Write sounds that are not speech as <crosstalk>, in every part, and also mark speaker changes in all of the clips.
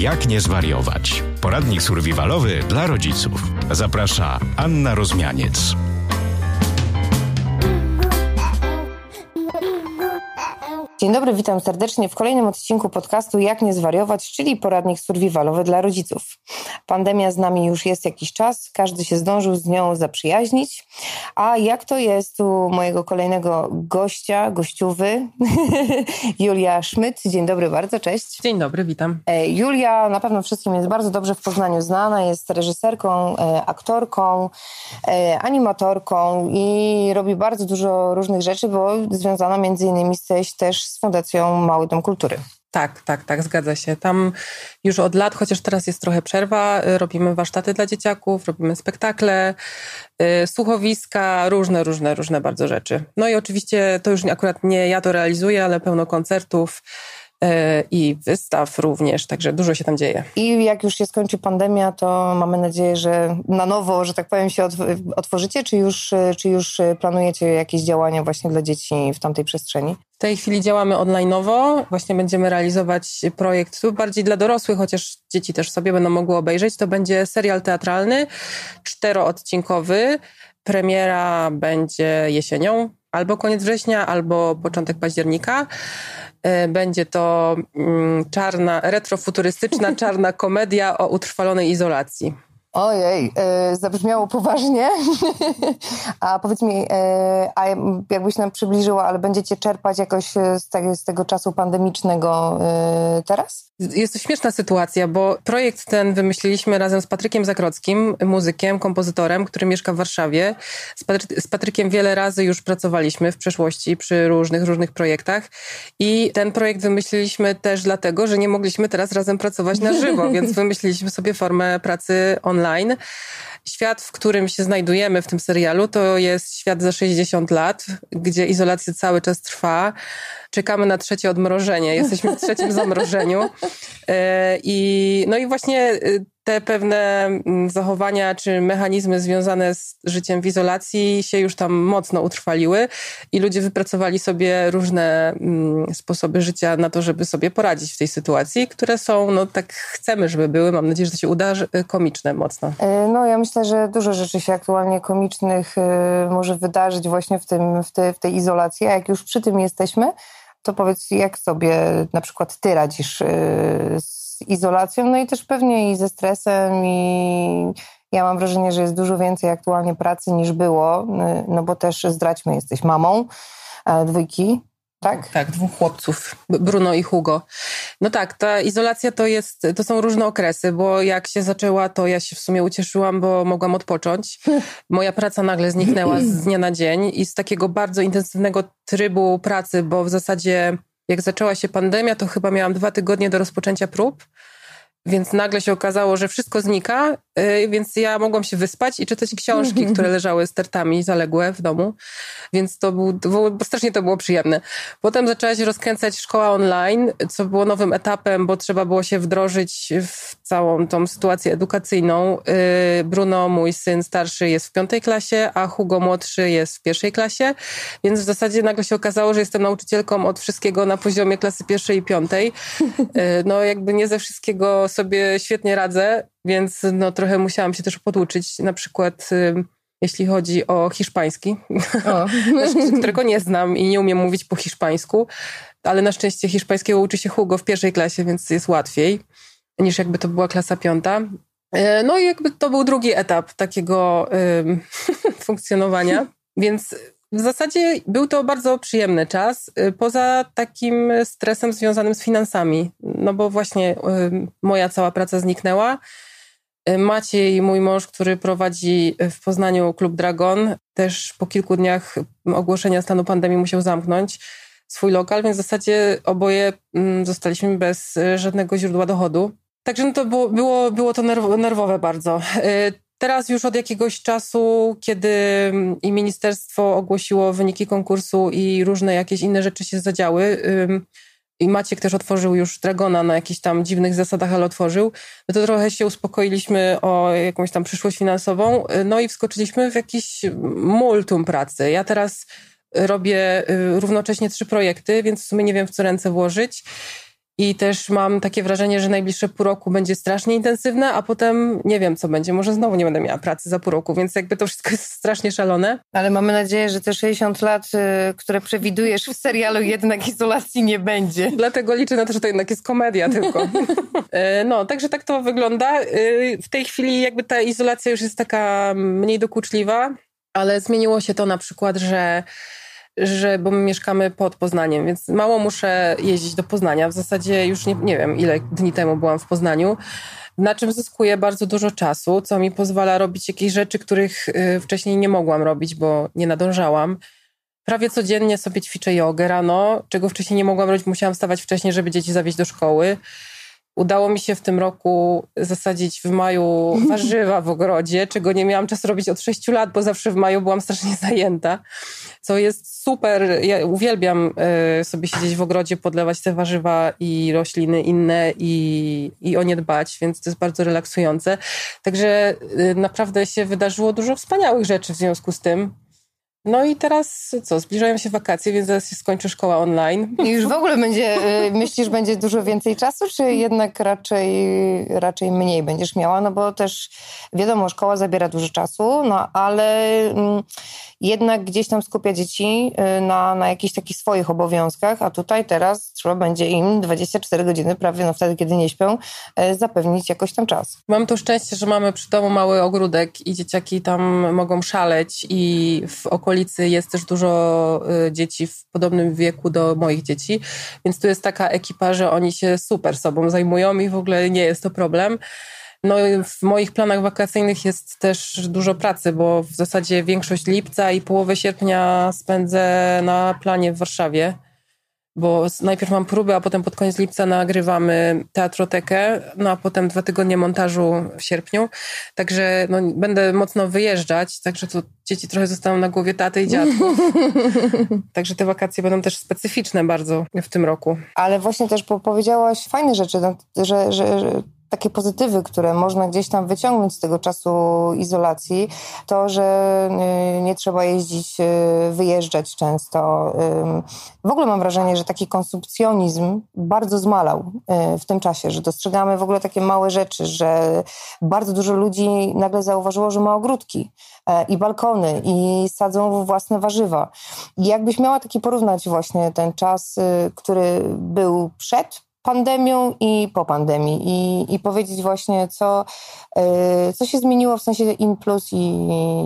Speaker 1: Jak nie zwariować? Poradnik survivalowy dla rodziców. Zaprasza Anna Rozmianiec.
Speaker 2: Dzień dobry, witam serdecznie w kolejnym odcinku podcastu Jak nie zwariować, czyli poradnik survivalowy dla rodziców. Pandemia z nami już jest jakiś czas, każdy się zdążył z nią zaprzyjaźnić. A jak to jest u mojego kolejnego gościa, gościuwy, <laughs> Julia Szmyt. Dzień dobry bardzo, cześć.
Speaker 3: Dzień dobry, witam.
Speaker 2: E, Julia na pewno wszystkim jest bardzo dobrze w Poznaniu znana, jest reżyserką, e, aktorką, e, animatorką i robi bardzo dużo różnych rzeczy, bo związana między innymi jesteś też z Fundacją Mały Dom Kultury.
Speaker 3: Tak, tak, tak, zgadza się. Tam już od lat, chociaż teraz jest trochę przerwa, y, robimy warsztaty dla dzieciaków, robimy spektakle, y, słuchowiska, różne, różne, różne bardzo rzeczy. No i oczywiście to już akurat nie ja to realizuję, ale pełno koncertów, i wystaw również, także dużo się tam dzieje.
Speaker 2: I jak już się skończy pandemia, to mamy nadzieję, że na nowo, że tak powiem, się otworzycie, czy już, czy już planujecie jakieś działania właśnie dla dzieci w tamtej przestrzeni?
Speaker 3: W tej chwili działamy online'owo. Właśnie będziemy realizować projekt tu bardziej dla dorosłych, chociaż dzieci też sobie będą mogły obejrzeć. To będzie serial teatralny, czteroodcinkowy. Premiera będzie jesienią, albo koniec września, albo początek października. E, będzie to mm, czarna, retrofuturystyczna, <laughs> czarna komedia o utrwalonej izolacji.
Speaker 2: Ojej, e, zabrzmiało poważnie. <laughs> a powiedz mi, e, a jakbyś nam przybliżyła, ale będziecie czerpać jakoś e, z, te, z tego czasu pandemicznego teraz?
Speaker 3: Jest to śmieszna sytuacja, bo projekt ten wymyśliliśmy razem z Patrykiem Zakrockim, muzykiem, kompozytorem, który mieszka w Warszawie. Z, Patry z Patrykiem wiele razy już pracowaliśmy w przeszłości przy różnych, różnych projektach i ten projekt wymyśliliśmy też dlatego, że nie mogliśmy teraz razem pracować na żywo, <laughs> więc wymyśliliśmy sobie formę pracy online online. Świat, w którym się znajdujemy w tym serialu, to jest świat za 60 lat, gdzie izolacja cały czas trwa. Czekamy na trzecie odmrożenie. Jesteśmy w trzecim <laughs> zamrożeniu. E, I, no i właśnie y, te pewne mm, zachowania czy mechanizmy związane z życiem w izolacji się już tam mocno utrwaliły i ludzie wypracowali sobie różne mm, sposoby życia na to, żeby sobie poradzić w tej sytuacji, które są, no tak chcemy, żeby były. Mam nadzieję, że to się uda, komiczne mocno.
Speaker 2: E, no ja myślę, że dużo rzeczy się aktualnie komicznych e, może wydarzyć właśnie w, tym, w, te, w tej izolacji, a jak już przy tym jesteśmy, to powiedz, jak sobie na przykład ty radzisz e, z izolacją, no i też pewnie i ze stresem i ja mam wrażenie, że jest dużo więcej aktualnie pracy niż było, no bo też zdradźmy, jesteś mamą e, dwójki, tak?
Speaker 3: Tak, dwóch chłopców, Bruno i Hugo. No tak, ta izolacja to jest, to są różne okresy, bo jak się zaczęła, to ja się w sumie ucieszyłam, bo mogłam odpocząć. <laughs> Moja praca nagle zniknęła z dnia na dzień i z takiego bardzo intensywnego trybu pracy, bo w zasadzie jak zaczęła się pandemia, to chyba miałam dwa tygodnie do rozpoczęcia prób. Więc nagle się okazało, że wszystko znika, y, więc ja mogłam się wyspać i czytać książki, które <laughs> leżały stertami zaległe w domu. Więc to był, bo strasznie to było przyjemne. Potem zaczęła się rozkręcać szkoła online, co było nowym etapem, bo trzeba było się wdrożyć w całą tą sytuację edukacyjną. Y, Bruno, mój syn starszy, jest w piątej klasie, a Hugo młodszy jest w pierwszej klasie. Więc w zasadzie nagle się okazało, że jestem nauczycielką od wszystkiego na poziomie klasy pierwszej i piątej. Y, no jakby nie ze wszystkiego sobie świetnie radzę, więc no, trochę musiałam się też poduczyć. Na przykład jeśli chodzi o hiszpański, o. <laughs> którego nie znam i nie umiem mówić po hiszpańsku, ale na szczęście hiszpańskiego uczy się Hugo w pierwszej klasie, więc jest łatwiej niż jakby to była klasa piąta. E, no i jakby to był drugi etap takiego <laughs> funkcjonowania, więc w zasadzie był to bardzo przyjemny czas, y, poza takim stresem związanym z finansami, no bo właśnie y, moja cała praca zniknęła. Y, Maciej, mój mąż, który prowadzi w Poznaniu klub Dragon, też po kilku dniach ogłoszenia stanu pandemii musiał zamknąć swój lokal, więc w zasadzie oboje mm, zostaliśmy bez żadnego źródła dochodu. Także no to było, było, było to nerwowe bardzo. Teraz już od jakiegoś czasu, kiedy i ministerstwo ogłosiło wyniki konkursu i różne jakieś inne rzeczy się zadziały, i Maciek też otworzył już Dragona na jakichś tam dziwnych zasadach, ale otworzył, no to trochę się uspokoiliśmy o jakąś tam przyszłość finansową, no i wskoczyliśmy w jakiś multum pracy. Ja teraz robię y, równocześnie trzy projekty, więc w sumie nie wiem, w co ręce włożyć. I też mam takie wrażenie, że najbliższe pół roku będzie strasznie intensywne, a potem nie wiem, co będzie. Może znowu nie będę miała pracy za pół roku, więc jakby to wszystko <laughs> jest strasznie szalone.
Speaker 2: Ale mamy nadzieję, że te 60 lat, y, które przewidujesz w serialu, jednak izolacji nie będzie.
Speaker 3: Dlatego liczę na to, że to jednak jest komedia tylko. <laughs> E, no, także tak to wygląda. E, w tej chwili jakby ta izolacja już jest taka mniej dokuczliwa, ale zmieniło się to na przykład, że że, bo my mieszkamy pod Poznaniem, więc mało muszę jeździć do Poznania. W zasadzie już nie, nie wiem, ile dni temu byłam w Poznaniu, na czym zyskuję bardzo dużo czasu, co mi pozwala robić jakieś rzeczy, których y, wcześniej nie mogłam robić, bo nie nadążałam. Prawie codziennie sobie ćwiczę jogę rano, czego wcześniej nie mogłam robić, musiałam wstawać wcześniej, żeby dzieci zawieźć do szkoły. Udało mi się w tym roku zasadzić w maju <laughs> warzywa w ogrodzie, czego nie miałam czasu robić od 6 lat, bo zawsze w maju byłam strasznie <laughs> zajęta, co jest super. Ja uwielbiam e, sobie siedzieć w ogrodzie, podlewać te warzywa i rośliny inne i, i o nie dbać, więc to jest bardzo relaksujące. Także e, naprawdę się wydarzyło dużo wspaniałych rzeczy w związku z tym. No i teraz co, zbliżają się wakacje, więc zaraz się skończy szkoła online.
Speaker 2: I już w ogóle będzie, y, myślisz, będzie dużo więcej czasu, czy jednak raczej, raczej mniej będziesz miała? No bo też wiadomo, szkoła zabiera dużo czasu, no ale mm, jednak gdzieś tam skupia dzieci y, na, na jakichś takich swoich obowiązkach, a tutaj teraz trzeba będzie im 24 godziny, prawie no wtedy, kiedy nie śpią, y, zapewnić jakoś tam czas.
Speaker 3: Mam to szczęście, że mamy przy domu mały ogródek i dzieciaki tam mogą szaleć i w okolicy jest też dużo y, dzieci w podobnym wieku do moich dzieci, więc tu jest taka ekipa, że oni się super sobą zajmują i w ogóle nie jest to problem. No w moich planach wakacyjnych jest też dużo pracy, bo w zasadzie większość lipca i połowę sierpnia spędzę na planie w Warszawie, bo najpierw mam próby, a potem pod koniec lipca nagrywamy teatrotekę, no a potem dwa tygodnie montażu w sierpniu. Także no, będę mocno wyjeżdżać, także to dzieci trochę zostaną na głowie taty i dziadków. <laughs> także te wakacje będą też specyficzne bardzo w tym roku.
Speaker 2: Ale właśnie też powiedziałaś fajne rzeczy, no, że, że, że takie pozytywy, które można gdzieś tam wyciągnąć z tego czasu izolacji, to, że y, nie trzeba jeździć, y, wyjeżdżać często. W ogóle mam wrażenie, że taki konsumpcjonizm bardzo zmalał y, w tym czasie, że dostrzegamy w ogóle takie małe rzeczy, że bardzo dużo ludzi nagle zauważyło, że ma ogródki e, i balkony i sadzą własne warzywa. I jakbyś miała taki porównać właśnie ten czas, który był przed pandemią i po pandemii i, i powiedzieć właśnie, co, yy, co się zmieniło w sensie in plus i,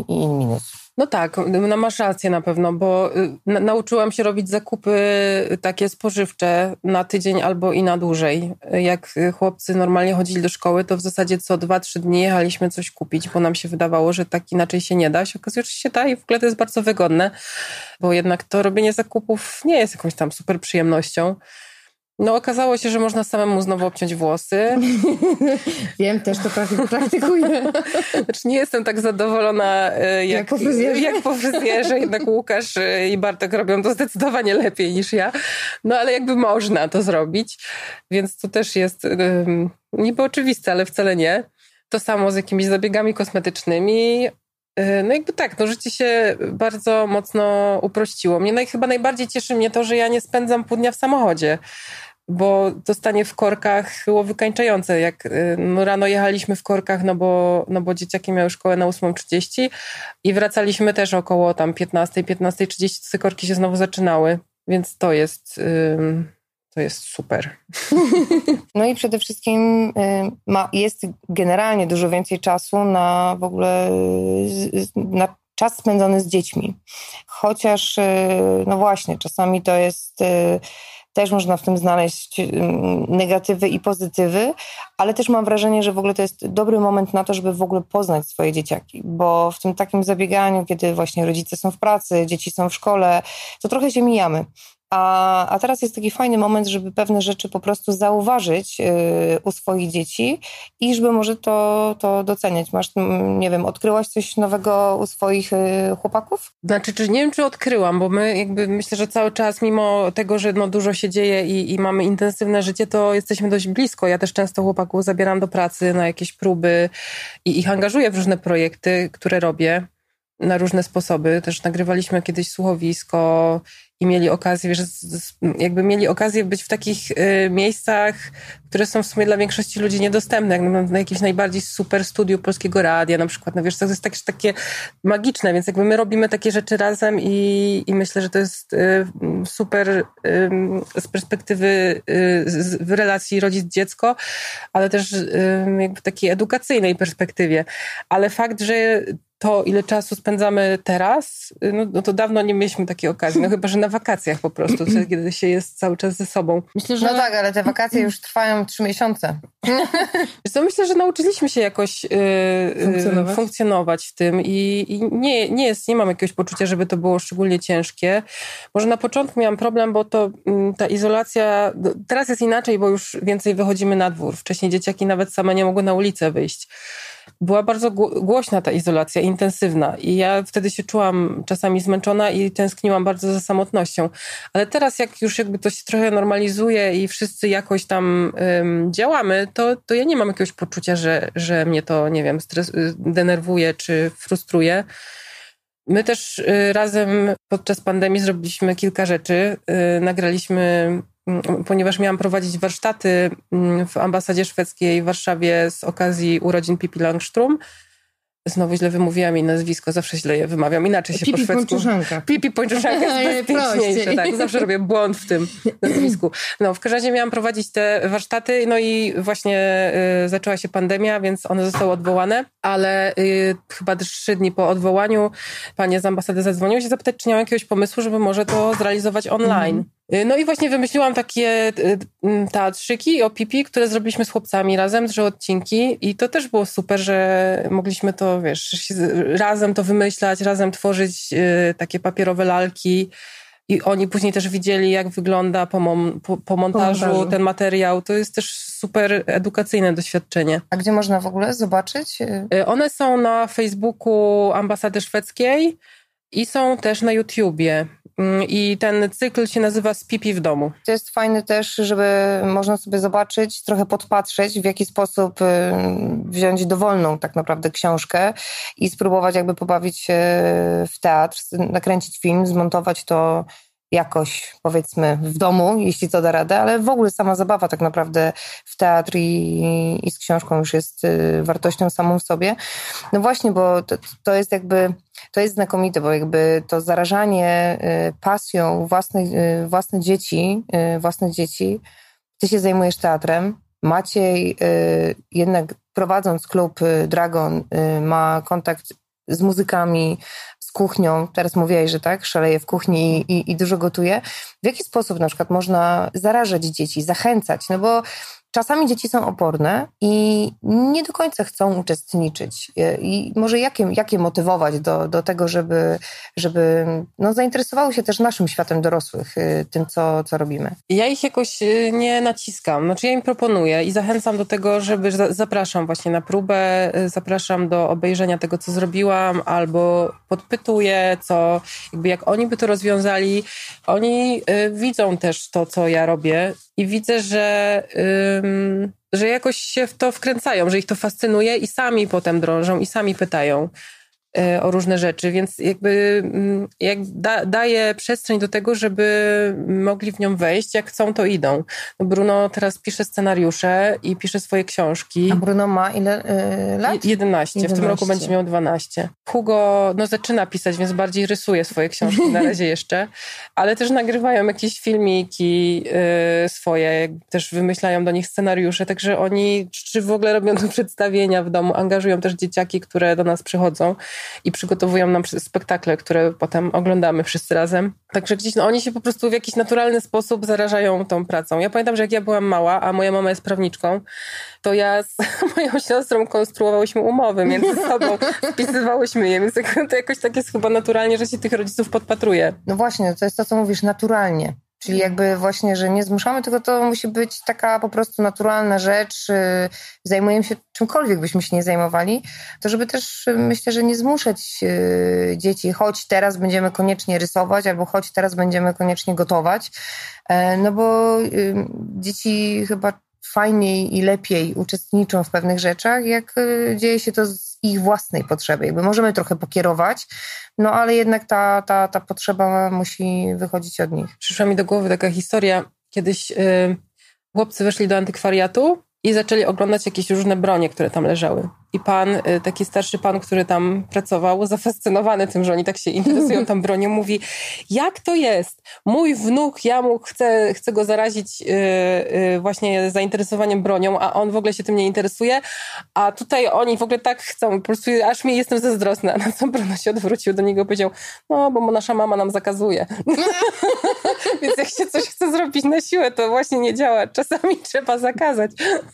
Speaker 2: i in minus.
Speaker 3: No tak, no masz rację na pewno, bo y, na, nauczyłam się robić zakupy takie spożywcze na tydzień albo i na dłużej. Jak chłopcy normalnie chodzili do szkoły, to w zasadzie co dwa, trzy dni jechaliśmy coś kupić, bo nam się wydawało, że tak inaczej się nie da. Się okazuje, że się da i w ogóle to jest bardzo wygodne, bo jednak to robienie zakupów nie jest jakąś tam super przyjemnością. No okazało się, że można samemu znowu obciąć włosy. <laughs>
Speaker 2: Wiem, też to praktykuję. <laughs>
Speaker 3: Znaczy nie jestem tak zadowolona jak, jak, po, fryzjerze. jak po fryzjerze. Jednak Łukasz e, i Bartek robią to zdecydowanie lepiej niż ja. No ale jakby można to zrobić. Więc to też jest um, niby oczywiste, ale wcale nie. To samo z jakimiś zabiegami kosmetycznymi. E, no jakby tak, no życie się bardzo mocno uprościło. Mnie naj, chyba najbardziej cieszy mnie to, że ja nie spędzam pół dnia w samochodzie bo to stanie w korkach było wykańczające. Jak y, no rano jechaliśmy w korkach, no bo, no bo dzieciaki miały szkołę na 8.30 i wracaliśmy też około tam 15, 15.30, te korki się znowu zaczynały, więc to jest... to jest super. <laughs>
Speaker 2: No i przede wszystkim ma, jest generalnie dużo więcej czasu na w ogóle na czas spędzony z dziećmi. Chociaż, y, no właśnie, czasami to jest y, też można w tym znaleźć negatywy i pozytywy, ale też mam wrażenie, że w ogóle to jest dobry moment na to, żeby w ogóle poznać swoje dzieciaki, bo w tym takim zabieganiu, kiedy właśnie rodzice są w pracy, dzieci są w szkole, to trochę się mijamy. A, a teraz jest taki fajny moment, żeby pewne rzeczy po prostu zauważyć yy, u swoich dzieci i żeby może to, to doceniać. Masz, nie wiem, odkryłaś coś nowego u swoich yy, chłopaków?
Speaker 3: Znaczy, czy nie wiem, czy odkryłam, bo my jakby myślę, że cały czas, mimo tego, że no, dużo się dzieje i, i mamy intensywne życie, to jesteśmy dość blisko. Ja też często chłopaków zabieram do pracy na jakieś próby i ich angażuję w różne projekty, które robię na różne sposoby. Też nagrywaliśmy kiedyś słuchowisko i mieli okazję, wiesz, jakby mieli okazję być w takich y, miejscach, które są w sumie dla większości ludzi niedostępne, jak na, na jakimś najbardziej super studiu Polskiego Radia na przykład, no wiesz, to jest tak, takie magiczne, więc jakby my robimy takie rzeczy razem i, i myślę, że to jest y, super y, z perspektywy w relacji rodzic-dziecko, ale też jakby takiej edukacyjnej perspektywie. Ale fakt, że to, ile czasu spędzamy teraz, no, no, to dawno nie mieliśmy takiej okazji. No chyba, że na wakacjach po prostu, kiedy się jest cały czas ze sobą.
Speaker 2: Myślę, że... No tak, ale te wakacje już trwają trzy miesiące. <laughs>
Speaker 3: Co, myślę, że nauczyliśmy się jakoś yy, funkcjonować. funkcjonować. w tym i, i, nie, nie, jest, nie mam jakiegoś poczucia, żeby to było szczególnie ciężkie. Może na początku miałam problem, bo to mm, ta izolacja, teraz jest inaczej, bo już więcej wychodzimy na dwór. Wcześniej dzieciaki nawet same nie mogły na ulicę wyjść była bardzo głośna ta izolacja, intensywna i ja wtedy się czułam czasami zmęczona i tęskniłam bardzo za samotnością. Ale teraz jak już jakby to się trochę normalizuje i wszyscy jakoś tam um, działamy, to, to ja nie mam jakiegoś poczucia, że, że mnie to, nie wiem, stres, y, denerwuje czy frustruje. My też y, razem podczas pandemii zrobiliśmy kilka rzeczy. Y, nagraliśmy ponieważ miałam prowadzić warsztaty mm, w ambasadzie szwedzkiej w Warszawie z okazji urodzin Pippi Langstrom. Znowu źle wymówiłam jej nazwisko, zawsze źle je wymawiam. Inaczej się
Speaker 2: Pipi
Speaker 3: po szwedzku...
Speaker 2: Pończuszanka.
Speaker 3: Pipi Pończuszanka jest <laughs> bezpieczniejsze. tak, zawsze robię błąd w tym nazwisku. No, w każdym razie miałam prowadzić te warsztaty, no i właśnie y, zaczęła się pandemia, więc one zostały odwołane, ale y, chyba trzy dni po odwołaniu panie z ambasady zadzwoniły się zapytać, czy nie mam jakiegoś pomysłu, żeby może to zrealizować online. Mm. Y, no i właśnie wymyśliłam takie y, mm, teatrzyki o pipi, które zrobiliśmy z chłopcami razem, trzy odcinki i to też było super, że mogliśmy to, wiesz, razem to wymyślać, razem tworzyć y, takie papierowe lalki i oni później też widzieli, jak wygląda po, mom, po, po, montażu po, montażu ten materiał. To jest też super edukacyjne doświadczenie.
Speaker 2: A gdzie można w ogóle zobaczyć?
Speaker 3: One są na Facebooku Ambasady Szwedzkiej i są też na YouTubie. Mm, I ten cykl się nazywa Z pipi w domu.
Speaker 2: To jest fajne też, żeby można sobie zobaczyć, trochę podpatrzeć, w jaki sposób y, wziąć dowolną tak naprawdę książkę i spróbować jakby pobawić się w teatr, nakręcić film, zmontować to jakoś, powiedzmy, w domu, jeśli to da radę, ale w ogóle sama zabawa tak naprawdę w teatr i, i z książką już jest y, wartością samą w sobie. No właśnie, bo to, to jest jakby, to jest znakomite, bo jakby to zarażanie y, pasją własnych, y, własne dzieci, własne dzieci, ty się zajmujesz teatrem, Maciej jednak prowadząc klub Dragon ma kontakt z muzykami, kuchnią. Teraz mówiłaś, że tak, szaleje w kuchni i, i, i dużo gotuje. W jaki sposób na przykład można zarażać dzieci, zachęcać? No bo czasami dzieci są oporne i nie do końca chcą uczestniczyć. I może jakie, jakie motywować do, do tego, żeby, żeby no, zainteresowały się też naszym światem dorosłych, y, tym, co, co robimy?
Speaker 3: Ja ich jakoś y, nie naciskam. Znaczy ja im proponuję i zachęcam do tego, żeby zapraszam właśnie na próbę, zapraszam do obejrzenia tego, co zrobiłam, albo podpytuję, co, jakby jak oni by to rozwiązali. Oni widzą też to, co ja robię i widzę, że, że jakoś się w to wkręcają, że ich to fascynuje i sami potem drążą i sami pytają. E, o różne rzeczy, więc jakby mm, jak da, daje przestrzeń do tego, żeby mogli w nią wejść, jak chcą, to idą. No Bruno teraz pisze scenariusze i pisze swoje książki.
Speaker 2: A Bruno ma ile
Speaker 3: yy, lat? 11. 11. W tym roku będzie miał 12. Hugo no, zaczyna pisać, więc bardziej rysuje swoje książki na razie jeszcze, <laughs> ale też nagrywają jakieś filmiki yy, swoje, też wymyślają do nich scenariusze, także oni, czy w ogóle robią <laughs> przedstawienia w domu, angażują też dzieciaki, które do nas przychodzą i przygotowują nam spektakle, które potem oglądamy wszyscy razem. Także gdzieś no, oni się po prostu w jakiś naturalny sposób zarażają tą pracą. Ja pamiętam, że jak ja byłam mała, a moja mama jest prawniczką, to ja z <laughs> moją siostrą konstruowałyśmy umowy między <laughs> sobą, wpisywałyśmy je, więc to jakoś tak jest chyba naturalnie, że się tych rodziców podpatruje.
Speaker 2: No właśnie, to jest to, co mówisz, naturalnie. Czyli jakby właśnie, że nie zmuszamy, tylko to musi być taka po prostu naturalna rzecz. Y, zajmujemy się czymkolwiek byśmy się nie zajmowali, to żeby też y, myślę, że nie zmuszać y, dzieci, choć teraz będziemy koniecznie rysować, albo choć teraz będziemy koniecznie gotować. E, no bo dzieci chyba fajniej i lepiej uczestniczą w pewnych rzeczach, jak y, dzieje się to z ich własnej potrzeby. Jakby możemy trochę pokierować, no ale jednak ta, ta, ta potrzeba musi wychodzić od nich.
Speaker 3: Przyszła mi do głowy taka historia. Kiedyś yy, chłopcy weszli do antykwariatu i zaczęli oglądać jakieś różne bronie, które tam leżały. I pan, y, taki starszy pan, który tam pracował, zafascynowany tym, że oni tak się interesują <laughs> tą bronią, mówi, jak to jest? Mój wnuk, ja mu chcę, chcę go zarazić yy, yy, właśnie zainteresowaniem bronią, a on w ogóle się tym nie interesuje, a tutaj oni w ogóle tak chcą, po prostu aż mi jestem zazdrosna. A <laughs> na co Bruno się odwrócił do niego i powiedział, no bo nasza mama nam zakazuje. <laughs> Więc jak się coś chce zrobić na siłę, to właśnie nie działa. Czasami trzeba zakazać.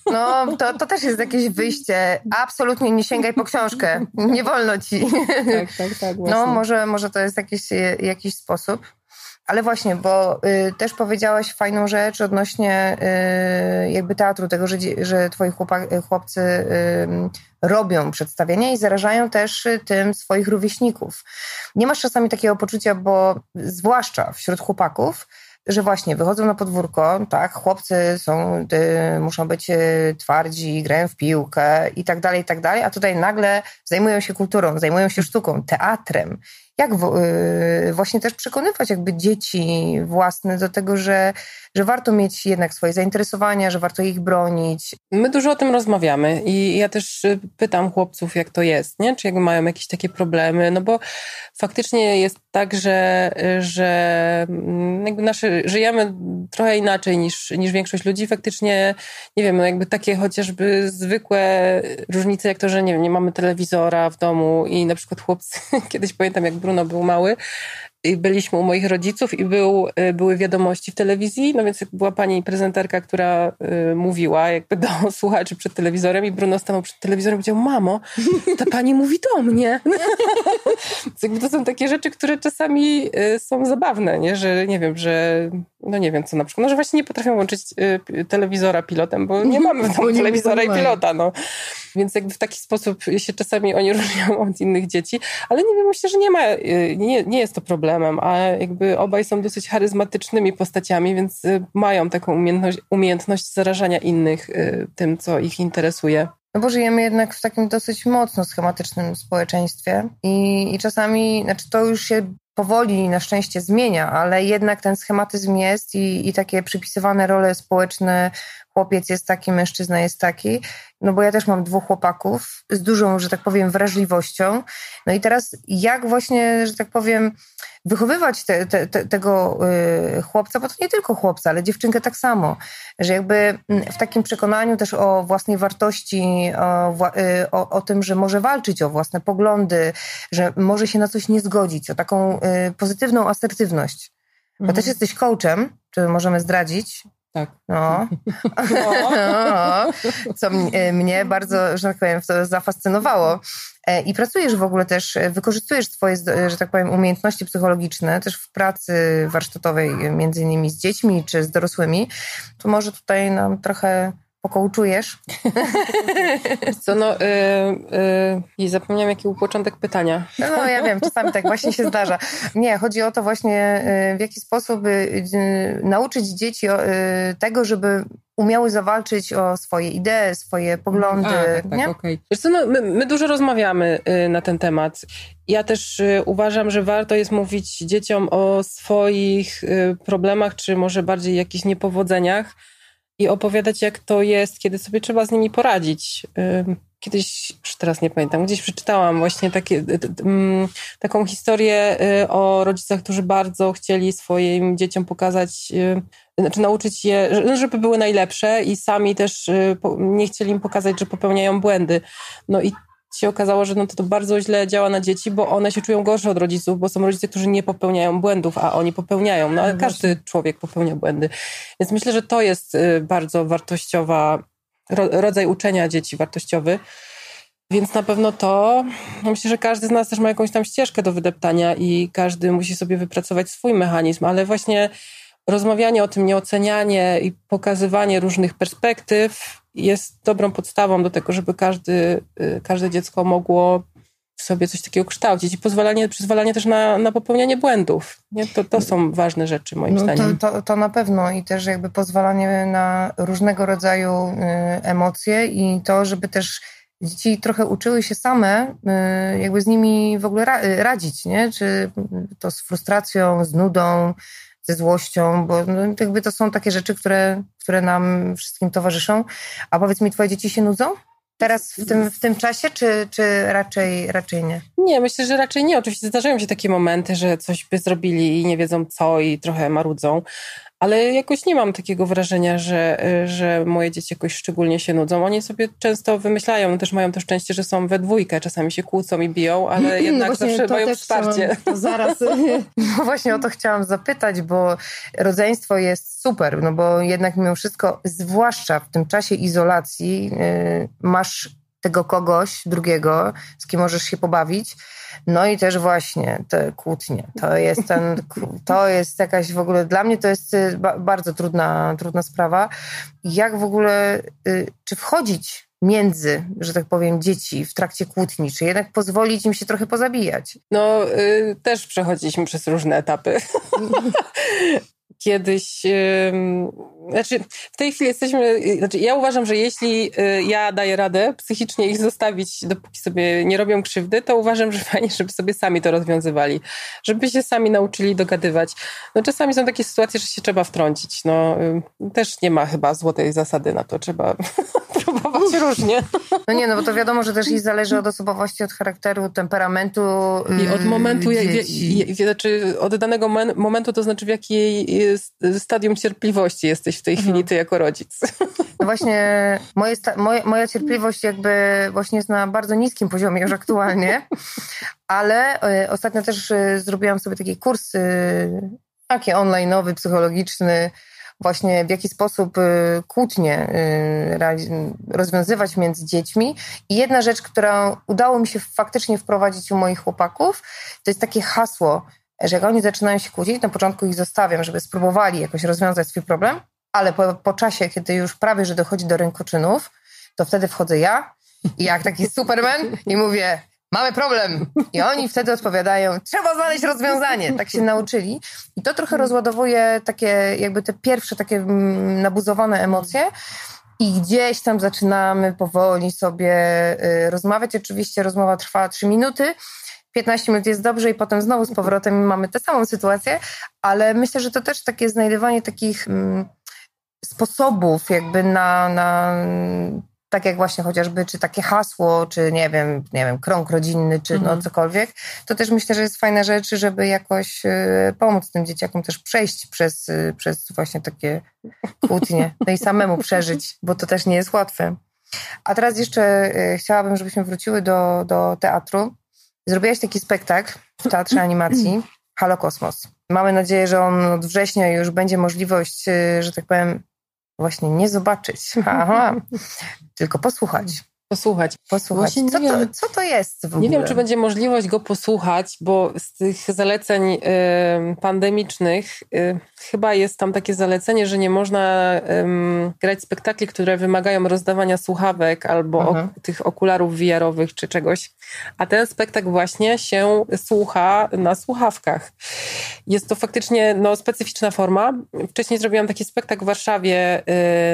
Speaker 2: No, to, to też jest jakieś wyjście. Absolutnie nie sięgaj po książkę. <laughs> Nie wolno ci.
Speaker 3: Tak, tak, tak. Właśnie.
Speaker 2: No, może, może to jest jakiś, jakiś sposób. Ale właśnie, bo y, też powiedziałaś fajną rzecz odnośnie y, jakby teatru, tego, że, że twoi chłopak, chłopcy y, robią przedstawienia i zarażają też tym swoich rówieśników. Nie masz czasami takiego poczucia, bo zwłaszcza wśród chłopaków, że właśnie wychodzą na podwórko, tak, chłopcy są, y, muszą być y, twardzi, grają w piłkę i tak dalej, i tak dalej, a tutaj nagle zajmują się kulturą, zajmują się sztuką, teatrem. Jak w, y, właśnie też przekonywać jakby dzieci własne do tego, że że warto mieć jednak swoje zainteresowania, że warto ich bronić.
Speaker 3: My dużo o tym rozmawiamy i ja też y, pytam chłopców, jak to jest, nie? czy mają jakieś takie problemy, no bo faktycznie jest tak, że, że mm, jakby nasze, żyjemy trochę inaczej niż, niż większość ludzi. Faktycznie, nie wiem, no jakby takie chociażby zwykłe różnice, jak to, że nie wiem, nie mamy telewizora w domu i na przykład chłopcy, <laughs> kiedyś pamiętam, jak Bruno był mały, i byliśmy u moich rodziców i był, y, były wiadomości w telewizji, no więc była pani prezenterka, która y, mówiła jakby do <laughs> słuchaczy przed telewizorem i Bruno stanął przed telewizorem i powiedział, mamo, ta pani mówi do mnie. <laughs> to są takie rzeczy, które czasami y, są zabawne, nie? że nie wiem, że no nie wiem co na przykład, no że właśnie nie potrafią łączyć y, telewizora pilotem, bo nie mamy w domu telewizora i pilota, no. Więc jakby w taki sposób się czasami oni <laughs> różnią od innych dzieci, ale nie wiem, myślę, że nie ma, y, nie, nie jest to problemem, a jakby obaj są dosyć charyzmatycznymi postaciami, więc y, mają taką umiejętność, umiejętność zarażania innych y, tym, co ich interesuje.
Speaker 2: No bo żyjemy jednak w takim dosyć mocno schematycznym społeczeństwie i, i czasami, znaczy to już się powoli na szczęście zmienia, ale jednak ten schematyzm jest i, i takie przypisywane role społeczne, chłopiec jest taki, mężczyzna jest taki, no bo ja też mam dwóch chłopaków z dużą, że tak powiem, wrażliwością. No i teraz jak właśnie, że tak powiem, wychowywać te, te, te, tego y, chłopca, bo to nie tylko chłopca, ale dziewczynkę tak samo, że jakby mm, w takim przekonaniu też o własnej wartości, o, y, o, o tym, że może walczyć o własne poglądy, że może się na coś nie zgodzić, o taką y, pozytywną asertywność. Bo mhm. też jesteś coachem, czy możemy zdradzić,
Speaker 3: tak.
Speaker 2: No. no. <laughs> Co mnie bardzo, że tak powiem, to zafascynowało. E, I pracujesz w ogóle też, e, wykorzystujesz swoje, że tak powiem, umiejętności psychologiczne też w pracy warsztatowej, między innymi z dziećmi czy z dorosłymi. To może tutaj nam trochę pokołczujesz? <laughs>
Speaker 3: Co, no, yy, yy, i zapomniałam, jaki był początek pytania.
Speaker 2: No, ja wiem, czasami tak właśnie się zdarza. Nie, chodzi o to właśnie, yy, w jaki sposób y, nauczyć dzieci y, tego, żeby umiały zawalczyć o swoje idee, swoje poglądy. A, tak,
Speaker 3: tak, Okay. Wiesz co, no, my, my, dużo rozmawiamy y, na ten temat. Ja też uważam, że warto jest mówić dzieciom o swoich problemach, czy może bardziej jakichś niepowodzeniach, i opowiadać, jak to jest, kiedy sobie trzeba z nimi poradzić. Kiedyś, już teraz nie pamiętam, gdzieś przeczytałam właśnie takie, taką historię y, o rodzicach, którzy bardzo chcieli swoim dzieciom pokazać, y, znaczy nauczyć je, no, żeby były najlepsze i sami też y, nie chcieli im pokazać, że popełniają błędy. No i się okazało, że no to, to bardzo źle działa na dzieci, bo one się czują gorsze od rodziców, bo są rodzice, którzy nie popełniają błędów, a oni popełniają. No ale no każdy człowiek popełnia błędy. Więc myślę, że to jest y, bardzo wartościowa, rodzaj uczenia dzieci wartościowy. Więc na pewno to, myślę, że każdy z nas też ma jakąś tam ścieżkę do wydeptania i każdy musi sobie wypracować swój mechanizm, ale właśnie rozmawianie o tym, nieocenianie i pokazywanie różnych perspektyw jest dobrą podstawą do tego, żeby każdy, y, każde dziecko mogło sobie coś takiego kształcić i pozwalanie, przyzwalanie też na, na popełnianie błędów. Nie? To, to są ważne rzeczy moim
Speaker 2: no,
Speaker 3: zdaniem.
Speaker 2: To, to, to na pewno i też jakby pozwalanie na różnego rodzaju y, emocje i to, żeby też dzieci trochę uczyły się same, y, jakby z nimi w ogóle radzić, nie? Czy to z frustracją, z nudą, ze złością, bo no, jakby to są takie rzeczy, które, które nam wszystkim towarzyszą. A powiedz mi, twoje dzieci się nudzą? Teraz w tym, w tym czasie, czy, czy raczej, raczej nie?
Speaker 3: Nie, myślę, że raczej nie. Oczywiście zdarzają się takie momenty, że coś by zrobili i nie wiedzą co i trochę marudzą, ale jakoś nie mam takiego wrażenia, że, że moje dzieci jakoś szczególnie się nudzą. Oni sobie często wymyślają, też mają to szczęście, że są we dwójkę, czasami się kłócą i biją, ale no <clears throat> jednak no zawsze mają wsparcie. <laughs>
Speaker 2: zaraz. <laughs> No właśnie o to chciałam zapytać, bo rodzeństwo jest super, no bo jednak mimo wszystko, zwłaszcza w tym czasie izolacji, yy, masz tego kogoś drugiego, z kim możesz się pobawić. No i też właśnie te kłótnie. To jest ten, <laughs> to jest jakaś w ogóle, dla mnie to jest y, bardzo trudna, trudna sprawa. Jak w ogóle, y, czy wchodzić między, że tak powiem, dzieci w trakcie kłótni, czy jednak pozwolić im się trochę pozabijać?
Speaker 3: No, y, też przechodziliśmy przez różne etapy. <laughs> <laughs> Kiedyś znaczy, w tej chwili jesteśmy. Znaczy, ja uważam, że jeśli y, ja daję radę psychicznie ich zostawić, dopóki sobie nie robią krzywdy, to uważam, że fajnie, żeby sobie sami to rozwiązywali. Żeby się sami nauczyli dogadywać. No, czasami są takie sytuacje, że się trzeba wtrącić. No, y, też nie ma chyba złotej zasady na to. Trzeba <laughs> próbować różnie.
Speaker 2: No nie, no bo to wiadomo, że też i zależy od osobowości, od charakteru, temperamentu.
Speaker 3: I od momentu, jak, znaczy od danego momentu, to znaczy w jakiej stadium cierpliwości jesteś jesteś w tej chwili mhm. ty jako rodzic. <laughs>
Speaker 2: No właśnie, moje, moje, moja cierpliwość jakby właśnie jest na bardzo niskim poziomie już aktualnie, <laughs> ale y, ostatnio też y, zrobiłam sobie taki kurs y, taki online'owy, psychologiczny, właśnie w jaki sposób kłótnie rozwiązywać między dziećmi. I jedna rzecz, którą udało mi się faktycznie wprowadzić u moich chłopaków, to jest takie hasło, że jak oni zaczynają się kłócić, na początku ich zostawiam, żeby spróbowali jakoś rozwiązać swój problem, ale po, po czasie, kiedy już prawie, że dochodzi do rękoczynów, to wtedy wchodzę ja i jak taki Superman i mówię, mamy problem. I oni wtedy odpowiadają, trzeba znaleźć rozwiązanie. Tak się nauczyli. I to trochę rozładowuje takie, jakby te pierwsze takie mm, nabuzowane emocje. I gdzieś tam zaczynamy powoli sobie y, rozmawiać. Oczywiście rozmowa trwa 3 minuty. 15 minut jest dobrze i potem znowu z powrotem mamy tę samą sytuację, ale myślę, że to też takie znajdywanie takich mm, sposobów jakby na, na tak jak właśnie chociażby, czy takie hasło, czy nie wiem, nie wiem, krąg rodzinny, czy no mhm. no cokolwiek, to też myślę, że jest fajna rzecz, żeby jakoś y, pomóc tym dzieciakom też przejść przez, y, przez właśnie takie kłótnie, no i samemu przeżyć, bo to też nie jest łatwe. A teraz jeszcze y, chciałabym, żebyśmy wróciły do, do teatru. Zrobiłaś taki spektakl w Teatrze Animacji Halo Kosmos. Mamy nadzieję, że on od września już będzie możliwość, że tak powiem, właśnie nie zobaczyć, <laughs> aha, tylko posłuchać.
Speaker 3: Posłuchać.
Speaker 2: Posłuchać. Co, to, co to jest w ogóle?
Speaker 3: Nie wiem, czy będzie możliwość go posłuchać, bo z tych zaleceń y, pandemicznych y, chyba jest tam takie zalecenie, że nie można y, grać spektakli, które wymagają rozdawania słuchawek albo ok, mhm. tych okularów VR-owych czy czegoś. A ten spektakl właśnie się słucha na słuchawkach. Jest to faktycznie no, specyficzna forma. Wcześniej zrobiłam taki spektakl w Warszawie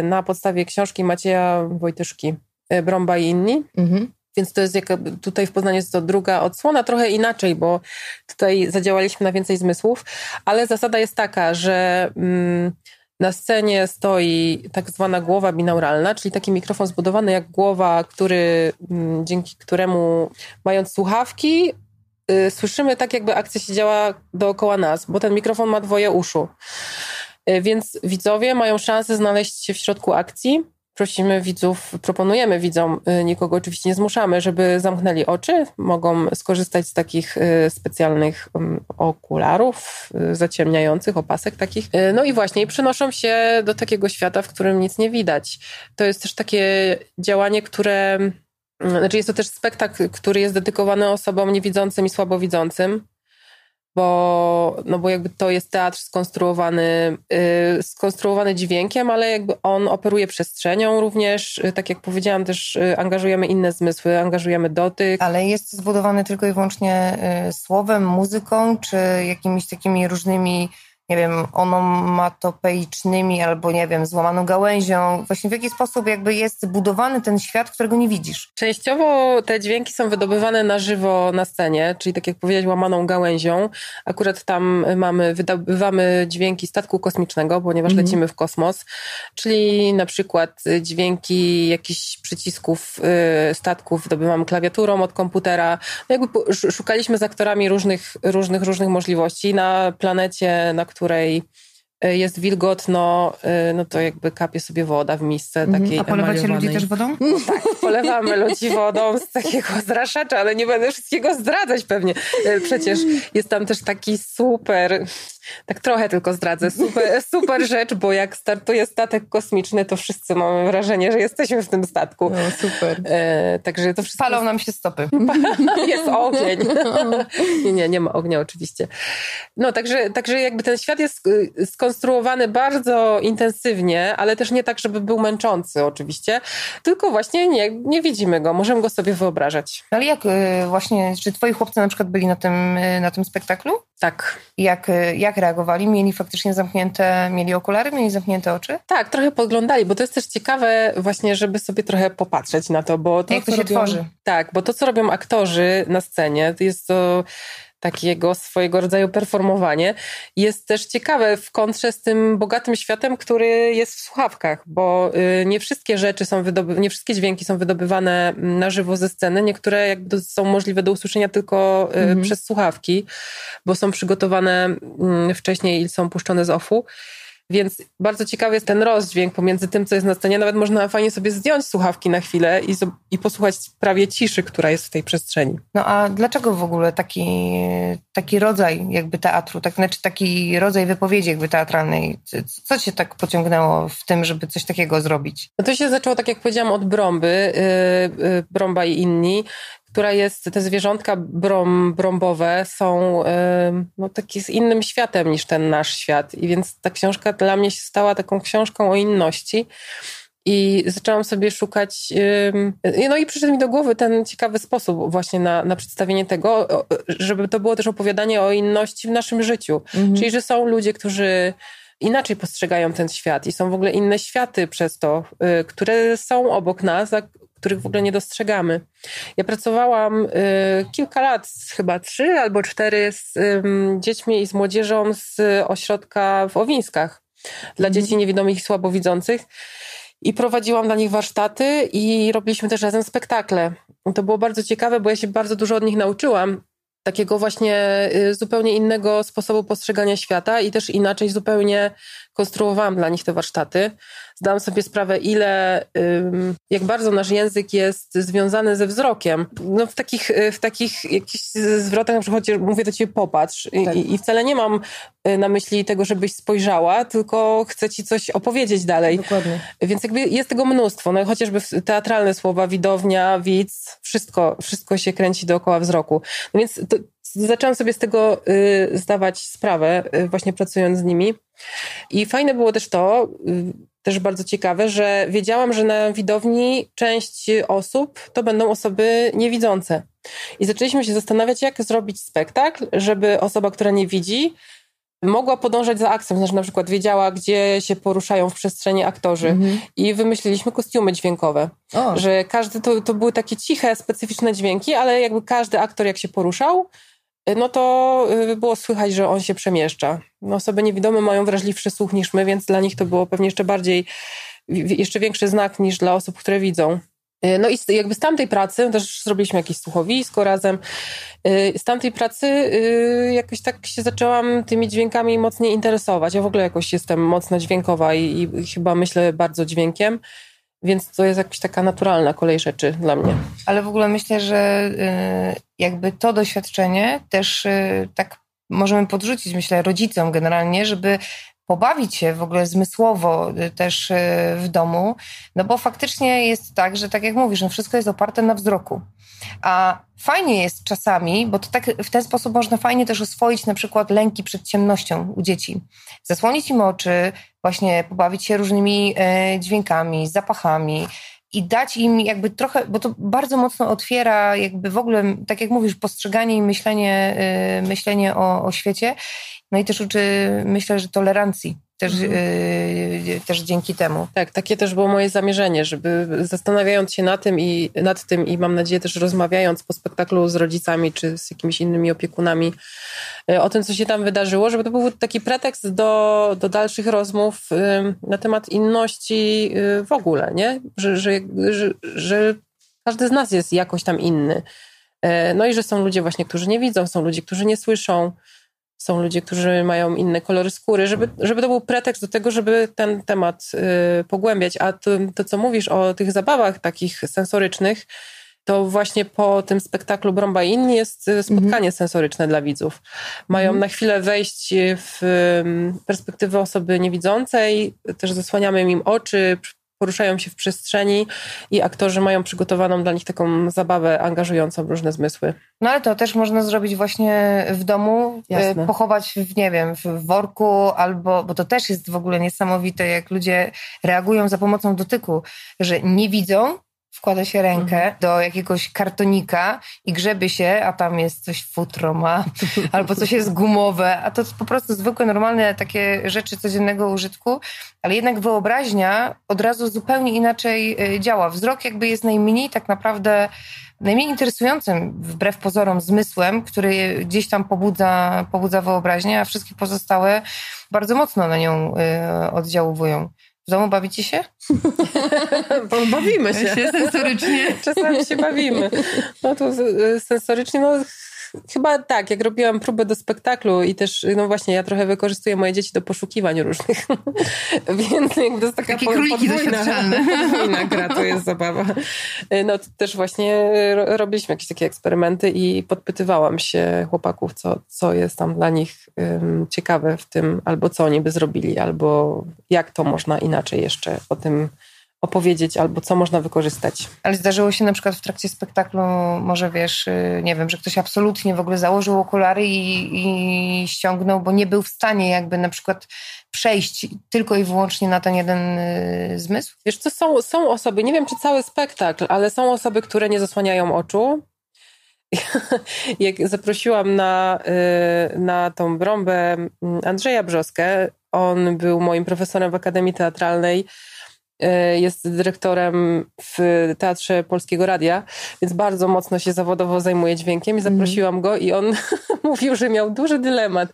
Speaker 3: y, na podstawie książki Macieja Wojtyszki E, Brąba i inni. Mhm. Więc to jest jak, tutaj w Poznaniu jest to druga odsłona, trochę inaczej, bo tutaj zadziałaliśmy na więcej zmysłów, ale zasada jest taka, że mm, na scenie stoi tak zwana głowa binauralna, czyli taki mikrofon zbudowany jak głowa, który, mm, dzięki któremu mając słuchawki, y, słyszymy tak, jakby akcja się działa dookoła nas, bo ten mikrofon ma dwoje uszu. Y, więc widzowie mają szansę znaleźć się w środku akcji prosimy widzów, proponujemy widzom, y, nikogo oczywiście nie zmuszamy, żeby zamknęli oczy. Mogą skorzystać z takich y, specjalnych um, okularów y, zaciemniających, opasek takich. No i właśnie przenoszą się do takiego świata, w którym nic nie widać. To jest też takie działanie, które. Mm, znaczy jest to też spektakl, który jest dedykowany osobom niewidzącym i słabowidzącym. Bo, no bo jakby to jest teatr skonstruowany, yy, skonstruowany dźwiękiem, ale jakby on operuje przestrzenią również. Yy, tak jak powiedziałam, też yy, angażujemy inne zmysły, angażujemy dotyk.
Speaker 2: Ale jest zbudowany tylko i wyłącznie y, słowem, muzyką, czy jakimiś takimi różnymi nie wiem, onomatopeicznymi albo, nie wiem, złamaną gałęzią. Właśnie w jaki sposób jakby jest budowany ten świat, którego nie widzisz?
Speaker 3: Częściowo te dźwięki są wydobywane na żywo na scenie, czyli tak jak powiedziałeś, łamaną gałęzią. Akurat tam mamy, wydobywamy dźwięki statku kosmicznego, ponieważ mhm. lecimy w kosmos, czyli na przykład dźwięki jakichś przycisków y, statków wydobywamy klawiaturą od komputera. No jakby szukaliśmy z aktorami różnych, różnych, różnych możliwości na planecie, na której e, jest wilgotno, e, no to jakby kapie sobie woda w misce mhm. takiej
Speaker 2: A polewacie ludzi też wodą? <laughs>
Speaker 3: tak, polewamy ludzi wodą z takiego zraszacza, ale nie będę wszystkiego zdradzać pewnie. E, przecież jest tam też taki super tak trochę tylko zdradzę. Super, super rzecz, bo jak startuje statek kosmiczny, to wszyscy mamy wrażenie, że jesteśmy w tym statku.
Speaker 2: No, super.
Speaker 3: E, także to wszystko...
Speaker 2: Palą nam się stopy. <laughs>
Speaker 3: jest ogień. <laughs> nie, nie, nie ma ognia oczywiście. No, także, także jakby ten świat jest y, skonstruowany bardzo intensywnie, ale też nie tak, żeby był męczący oczywiście, tylko właśnie nie, nie widzimy go, możemy go sobie wyobrażać.
Speaker 2: Ale jak y, właśnie, czy twoi chłopcy na przykład byli na tym, y, na tym spektaklu?
Speaker 3: Tak.
Speaker 2: Jak, jak reagowali? Mieli faktycznie zamknięte, mieli okulary, mieli zamknięte oczy?
Speaker 3: Tak, trochę podglądali, bo to jest też ciekawe właśnie, żeby sobie trochę popatrzeć na to, bo to,
Speaker 2: jak to się robią, tworzy.
Speaker 3: Tak, bo to, co robią aktorzy na scenie, to jest to takiego swojego rodzaju performowanie jest też ciekawe w kontrze z tym bogatym światem, który jest w słuchawkach, bo y, nie wszystkie rzeczy są wydoby- nie wszystkie dźwięki są wydobywane na żywo ze sceny, niektóre jakby są możliwe do usłyszenia tylko y, mhm. przez słuchawki, bo są przygotowane mm, wcześniej i są puszczone z offu. Więc bardzo ciekawy jest ten rozdźwięk pomiędzy tym, co jest na scenie. Nawet można fajnie sobie zdjąć słuchawki na chwilę i, i posłuchać prawie ciszy, która jest w tej przestrzeni.
Speaker 2: No a dlaczego w ogóle taki, taki rodzaj jakby teatru, tak, znaczy taki rodzaj wypowiedzi jakby teatralnej? Co cię tak pociągnęło w tym, żeby coś takiego zrobić?
Speaker 3: No to się zaczęło, tak jak powiedziałam, od Brąby, yy, yy, Brąba i inni, która jest, te zwierzątka brom, brąbowe są no, takie z innym światem niż ten nasz świat. I więc ta książka dla mnie się stała taką książką o inności. I zaczęłam sobie szukać, no i przyszedł mi do głowy ten ciekawy sposób właśnie na, na przedstawienie tego, żeby to było też opowiadanie o inności w naszym życiu. Mhm. Czyli, że są ludzie, którzy inaczej postrzegają ten świat i są w ogóle inne światy przez to, y, które są obok nas, których w ogóle nie dostrzegamy. Ja pracowałam y, kilka lat, chyba trzy albo cztery, z y, dziećmi i z młodzieżą z ośrodka w Owińskach dla mhm. dzieci niewidomych i słabowidzących. I prowadziłam dla nich warsztaty i robiliśmy też razem spektakle. To było bardzo ciekawe, bo ja się bardzo dużo od nich nauczyłam. Takiego właśnie y, zupełnie innego sposobu postrzegania świata i też inaczej zupełnie konstruowałam dla nich te warsztaty zdałam sobie sprawę, ile, jak bardzo nasz język jest związany ze wzrokiem. No w takich, y, w takich jakichś zwrotach na przykład mówię do ciebie popatrz tak. I, i wcale nie mam y, na myśli tego, żebyś spojrzała, tylko chcę ci coś opowiedzieć dalej.
Speaker 2: Dokładnie.
Speaker 3: Więc jakby jest tego mnóstwo, no chociażby teatralne słowa, widownia, widz, wszystko, wszystko się kręci dookoła wzroku. No więc to, zaczęłam sobie z tego y, zdawać sprawę, y, właśnie pracując z nimi. I fajne było też to, y, też bardzo ciekawe, że wiedziałam, że na widowni część osób to będą osoby niewidzące. I zaczęliśmy się zastanawiać, jak zrobić spektakl, żeby osoba, która nie widzi, mogła podążać za akcją, znaczy na przykład wiedziała, gdzie się poruszają w przestrzeni aktorzy mhm. i wymyśliliśmy kostiumy dźwiękowe, o. że każdy, to, to były takie ciche, specyficzne dźwięki, ale jakby każdy aktor jak się poruszał, no to y, było słychać, że on się przemieszcza. No, osoby niewidome mają wrażliwszy słuch niż my, więc dla nich to było pewnie jeszcze bardziej, jeszcze większy znak niż dla osób, które widzą. Y, no i jakby z tamtej pracy, też zrobiliśmy jakieś słuchowisko razem, y, z tamtej pracy jakoś tak się zaczęłam tymi dźwiękami mocniej interesować. Ja w ogóle jakoś jestem mocno dźwiękowa i, i chyba myślę bardzo dźwiękiem. Więc to jest jakaś taka naturalna kolej rzeczy dla mnie.
Speaker 2: Ale w ogóle myślę, że y, jakby to doświadczenie też y, tak możemy podrzucić, myślę, rodzicom generalnie, żeby pobawić się w ogóle zmysłowo y, też w domu, no bo faktycznie jest tak, że tak jak mówisz, no wszystko jest oparte na wzroku. A fajnie jest czasami, bo to tak w ten sposób można fajnie też oswoić na przykład lęki przed ciemnością u dzieci. Zasłonić im oczy, właśnie pobawić się różnymi e, dźwiękami, zapachami, i dać im jakby trochę, bo to bardzo mocno otwiera jakby w ogóle, tak jak mówisz, postrzeganie i myślenie, y, myślenie o, o świecie. No i też uczy, myślę, że tolerancji też, mhm. y, też dzięki temu.
Speaker 3: Tak, takie też było moje zamierzenie, żeby zastanawiając się na tym i, nad tym i mam nadzieję też rozmawiając po spektaklu z rodzicami czy z jakimiś innymi opiekunami y, o tym, co się tam wydarzyło, żeby to był taki pretekst do, do dalszych rozmów y, na temat inności w ogóle, nie? Że, że, że, że każdy z nas jest jakoś tam inny. No i że są ludzie właśnie, którzy nie widzą, są ludzie, którzy nie słyszą, są ludzie, którzy mają inne kolory skóry, żeby, żeby to był pretekst do tego, żeby ten temat y, pogłębiać. A to, to, co mówisz o tych zabawach takich sensorycznych, to właśnie po tym spektaklu Brąba i inni jest y, spotkanie mhm. sensoryczne dla widzów. Mają mhm. na chwilę wejść w perspektywę osoby niewidzącej, też zasłaniamy im oczy, poruszają się w przestrzeni i aktorzy mają przygotowaną dla nich taką zabawę angażującą różne zmysły.
Speaker 2: No ale to też można zrobić właśnie w domu, e, Jasne. pochować w, nie wiem, w worku albo, bo to też jest w ogóle niesamowite, jak ludzie reagują za pomocą dotyku, że nie widzą, wkłada się rękę mhm. do jakiegoś kartonika i grzeby się, a tam jest coś futro ma, <laughs> albo coś jest gumowe, a to po prostu zwykłe, normalne takie rzeczy codziennego użytku, ale jednak wyobraźnia od razu zupełnie inaczej e, działa. Wzrok jakby jest najmniej tak naprawdę najmniej interesującym wbrew pozorom zmysłem, który gdzieś tam pobudza, pobudza wyobraźnię, a wszystkie pozostałe bardzo mocno na nią y, oddziaływują. W domu bawicie się? <laughs>
Speaker 3: Bawimy się.
Speaker 2: się sensorycznie.
Speaker 3: Czasami się bawimy. No to y, sensorycznie, no Chyba tak, jak robiłam próbę do spektaklu i też, no właśnie, ja trochę wykorzystuję moje dzieci do poszukiwań różnych. <laughs> Więc jakby to jest taka
Speaker 2: Takie króliki <laughs> podwójna
Speaker 3: gra, to jest zabawa. No to też właśnie robiliśmy jakieś takie eksperymenty i podpytywałam się chłopaków, co, co jest tam dla nich um, ciekawe w tym, albo co oni by zrobili, albo jak to można inaczej jeszcze o tym opowiedzieć albo co można wykorzystać.
Speaker 2: Ale zdarzyło się na przykład w trakcie spektaklu, może wiesz, y, nie wiem, że ktoś absolutnie w ogóle założył okulary i, i ściągnął, bo nie był w stanie jakby na przykład przejść tylko i wyłącznie na ten jeden y, zmysł?
Speaker 3: Wiesz co, są, są osoby, nie wiem czy cały spektakl, ale są osoby, które nie zasłaniają oczu, <laughs> jak zaprosiłam na, y, na tą brąbę mm, Andrzeja Brzoskę, on był moim profesorem w Akademii Teatralnej jest dyrektorem w Teatrze Polskiego Radia, więc bardzo mocno się zawodowo zajmuje dźwiękiem i zaprosiłam mm. go i on <laughs> mówił, że miał duży dylemat.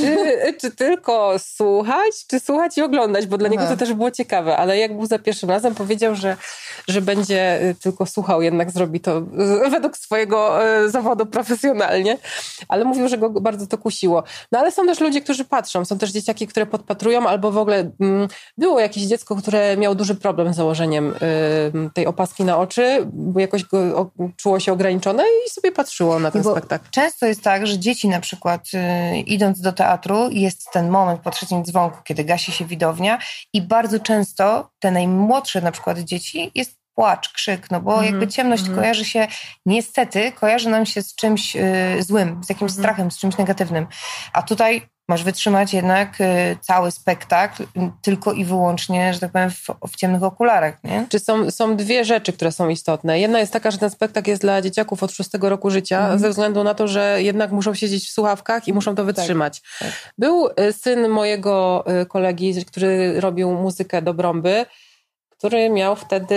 Speaker 3: Czy, czy tylko słuchać, czy słuchać i oglądać, bo dla Aha. niego to też było ciekawe, ale jak był za pierwszym razem, powiedział, że, że będzie y, tylko słuchał, jednak zrobi to według swojego y, zawodu profesjonalnie, ale mówił, że go bardzo to kusiło. No ale są też ludzie, którzy patrzą, są też dzieciaki, które podpatrują, albo w ogóle mm, było jakieś dziecko, które miało duży problem z założeniem y, tej opaski na oczy, bo jakoś go, czuło się ograniczone i sobie patrzyło na ten bo spektakl.
Speaker 2: Często jest tak, że dzieci na przykład y, idąc do teatru jest ten moment po trzecim dzwonku, kiedy gasi się widownia i bardzo często te najmłodsze na przykład dzieci jest płacz, krzyk, no bo mm -hmm. jakby ciemność mm -hmm. kojarzy się, niestety, kojarzy nam się z czymś y, złym, z jakimś mm -hmm. strachem, z czymś negatywnym. A tutaj masz wytrzymać jednak y, cały spektakl tylko i wyłącznie, że tak powiem, w, w, ciemnych okularach, nie?
Speaker 3: Czy są, są dwie rzeczy, które są istotne. Jedna jest taka, że ten spektakl jest dla dzieciaków od szóstego roku życia, mm. ze względu na to, że jednak muszą siedzieć w słuchawkach i muszą to tak, wytrzymać. Tak, tak. Był y, syn mojego y, kolegi, który robił muzykę do Brąby, który miał wtedy,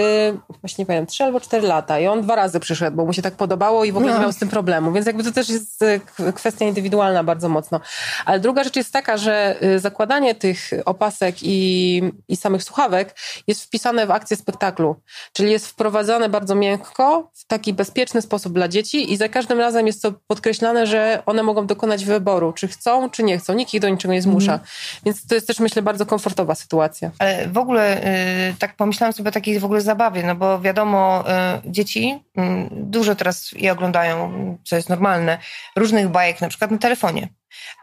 Speaker 3: właśnie nie pamiętam, 3 albo 4 lata i on dwa razy przyszedł, bo mu się tak podobało i w ogóle no. nie miał z tym problemu, więc jakby to też jest e, kwestia indywidualna bardzo mocno. Ale druga rzecz jest taka, że e, zakładanie tych opasek i, i samych słuchawek jest wpisane w akcję spektaklu, czyli jest wprowadzane bardzo miękko, w taki bezpieczny sposób dla dzieci i za każdym razem jest to podkreślane, że one mogą dokonać wyboru, czy chcą, czy nie chcą. Nikt ich do niczego nie zmusza. Mm. Więc to jest też, myślę, bardzo komfortowa sytuacja.
Speaker 2: Ale w ogóle yy, tak pomyślałam, pomyślałam sobie o takiej w ogóle zabawie, no bo wiadomo, y, dzieci y, dużo teraz je oglądają, co jest normalne, różnych bajek, na przykład na telefonie.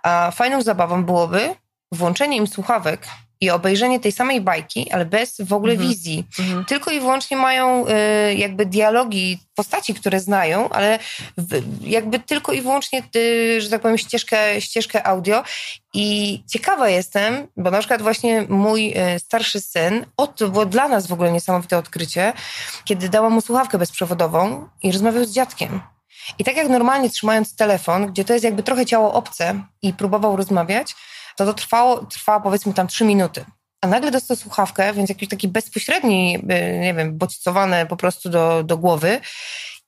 Speaker 2: A fajną zabawą byłoby włączenie im słuchawek i obejrzenie tej samej bajki, ale bez w ogóle mhm. wizji. Mhm. Tylko i wyłącznie mają y, jakby dialogi postaci, które znają, ale w, jakby tylko i wyłącznie, y, że tak powiem, ścieżkę, ścieżkę audio. I ciekawa jestem, bo na przykład właśnie mój y, starszy syn, o, to było dla nas w ogóle niesamowite odkrycie, kiedy dałam mu słuchawkę bezprzewodową i rozmawiał z dziadkiem. I tak jak normalnie trzymając telefon, gdzie to jest jakby trochę ciało obce i próbował rozmawiać, to to trwało, trwało powiedzmy tam trzy minuty. A nagle dostał słuchawkę, więc jakiś taki bezpośredni, nie wiem, bodźcowany po prostu do, do głowy.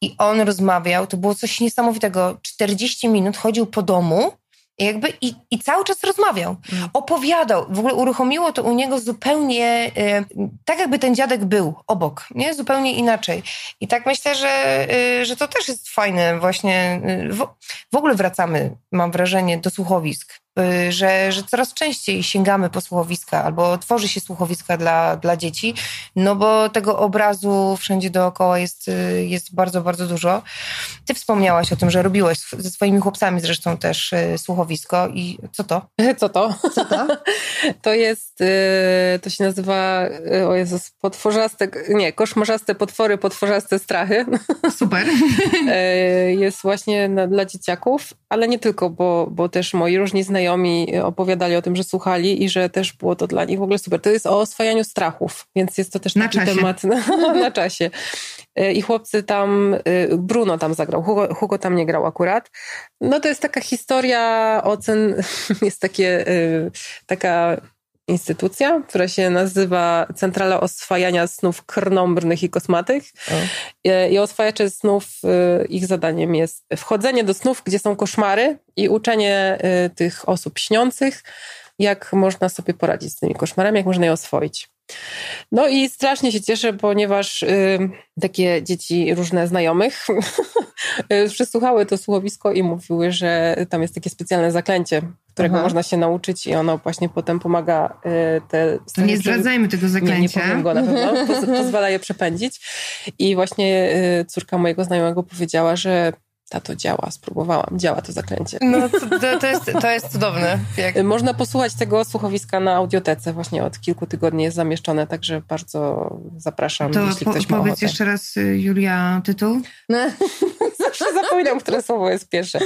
Speaker 2: I on rozmawiał, to było coś niesamowitego. 40 minut chodził po domu i jakby i, i cały czas rozmawiał, mm. opowiadał. W ogóle uruchomiło to u niego zupełnie y, tak, jakby ten dziadek był obok, nie? Zupełnie inaczej. I tak myślę, że, y, że to też jest fajne właśnie. Y, w, w ogóle wracamy, mam wrażenie, do słuchowisk Y, że, że coraz częściej sięgamy po słuchowiska albo tworzy się słuchowiska dla, dla dzieci, no bo tego obrazu wszędzie dookoła jest, y, jest bardzo, bardzo dużo. Ty wspomniałaś o tym, że robiłeś ze swoimi chłopcami zresztą też y, słuchowisko i co to? <laughs>
Speaker 3: Co to? Co to? <laughs> to jest, to się nazywa, o Jezus, potworzaste, nie, koszmarzaste potwory, potworzaste strachy. <laughs>
Speaker 2: Super.
Speaker 3: jest właśnie dla dzieciaków, ale nie tylko, bo, bo też moi różni znajomi znajomi opowiadali o tym, że słuchali i że też było to dla nich w ogóle super. To jest o oswajaniu strachów, więc jest to też taki na temat <laughs> na, na, czasie. I chłopcy tam, Bruno tam zagrał, Hugo, Hugo tam nie grał akurat. No to jest taka historia ocen, <laughs> jest takie, y, taka instytucja, która się nazywa Centrala Oswajania Snów Krnąbrnych i Kosmatych. O. I oswajacze snów, y, ich zadaniem jest wchodzenie do snów, gdzie są koszmary i uczenie y, tych osób śniących, jak można sobie poradzić z tymi koszmarami, jak można je oswoić. No i strasznie się cieszę, ponieważ y, takie dzieci różne znajomych <laughs> przesłuchały to słuchowisko i mówiły, że tam jest takie specjalne zaklęcie, którego Aha. można się nauczyć i ono właśnie potem pomaga y, te...
Speaker 2: To nie zdradzajmy tego zaklęcia.
Speaker 3: Nie, nie powiem go na pewno, <laughs> poz, pozwala je przepędzić. I właśnie y, córka mojego znajomego powiedziała, że to działa, spróbowałam, działa to zaklęcie.
Speaker 2: No to, to, jest, to jest cudowne. Jak...
Speaker 3: Można posłuchać tego słuchowiska na audiotece, właśnie od kilku tygodni jest zamieszczone, także bardzo zapraszam,
Speaker 2: to
Speaker 3: jeśli ktoś
Speaker 2: ma
Speaker 3: powiedz
Speaker 2: jeszcze raz, y, Julia, tytuł? No. <laughs>
Speaker 3: Zawsze zapominam, które słowo jest pierwsze.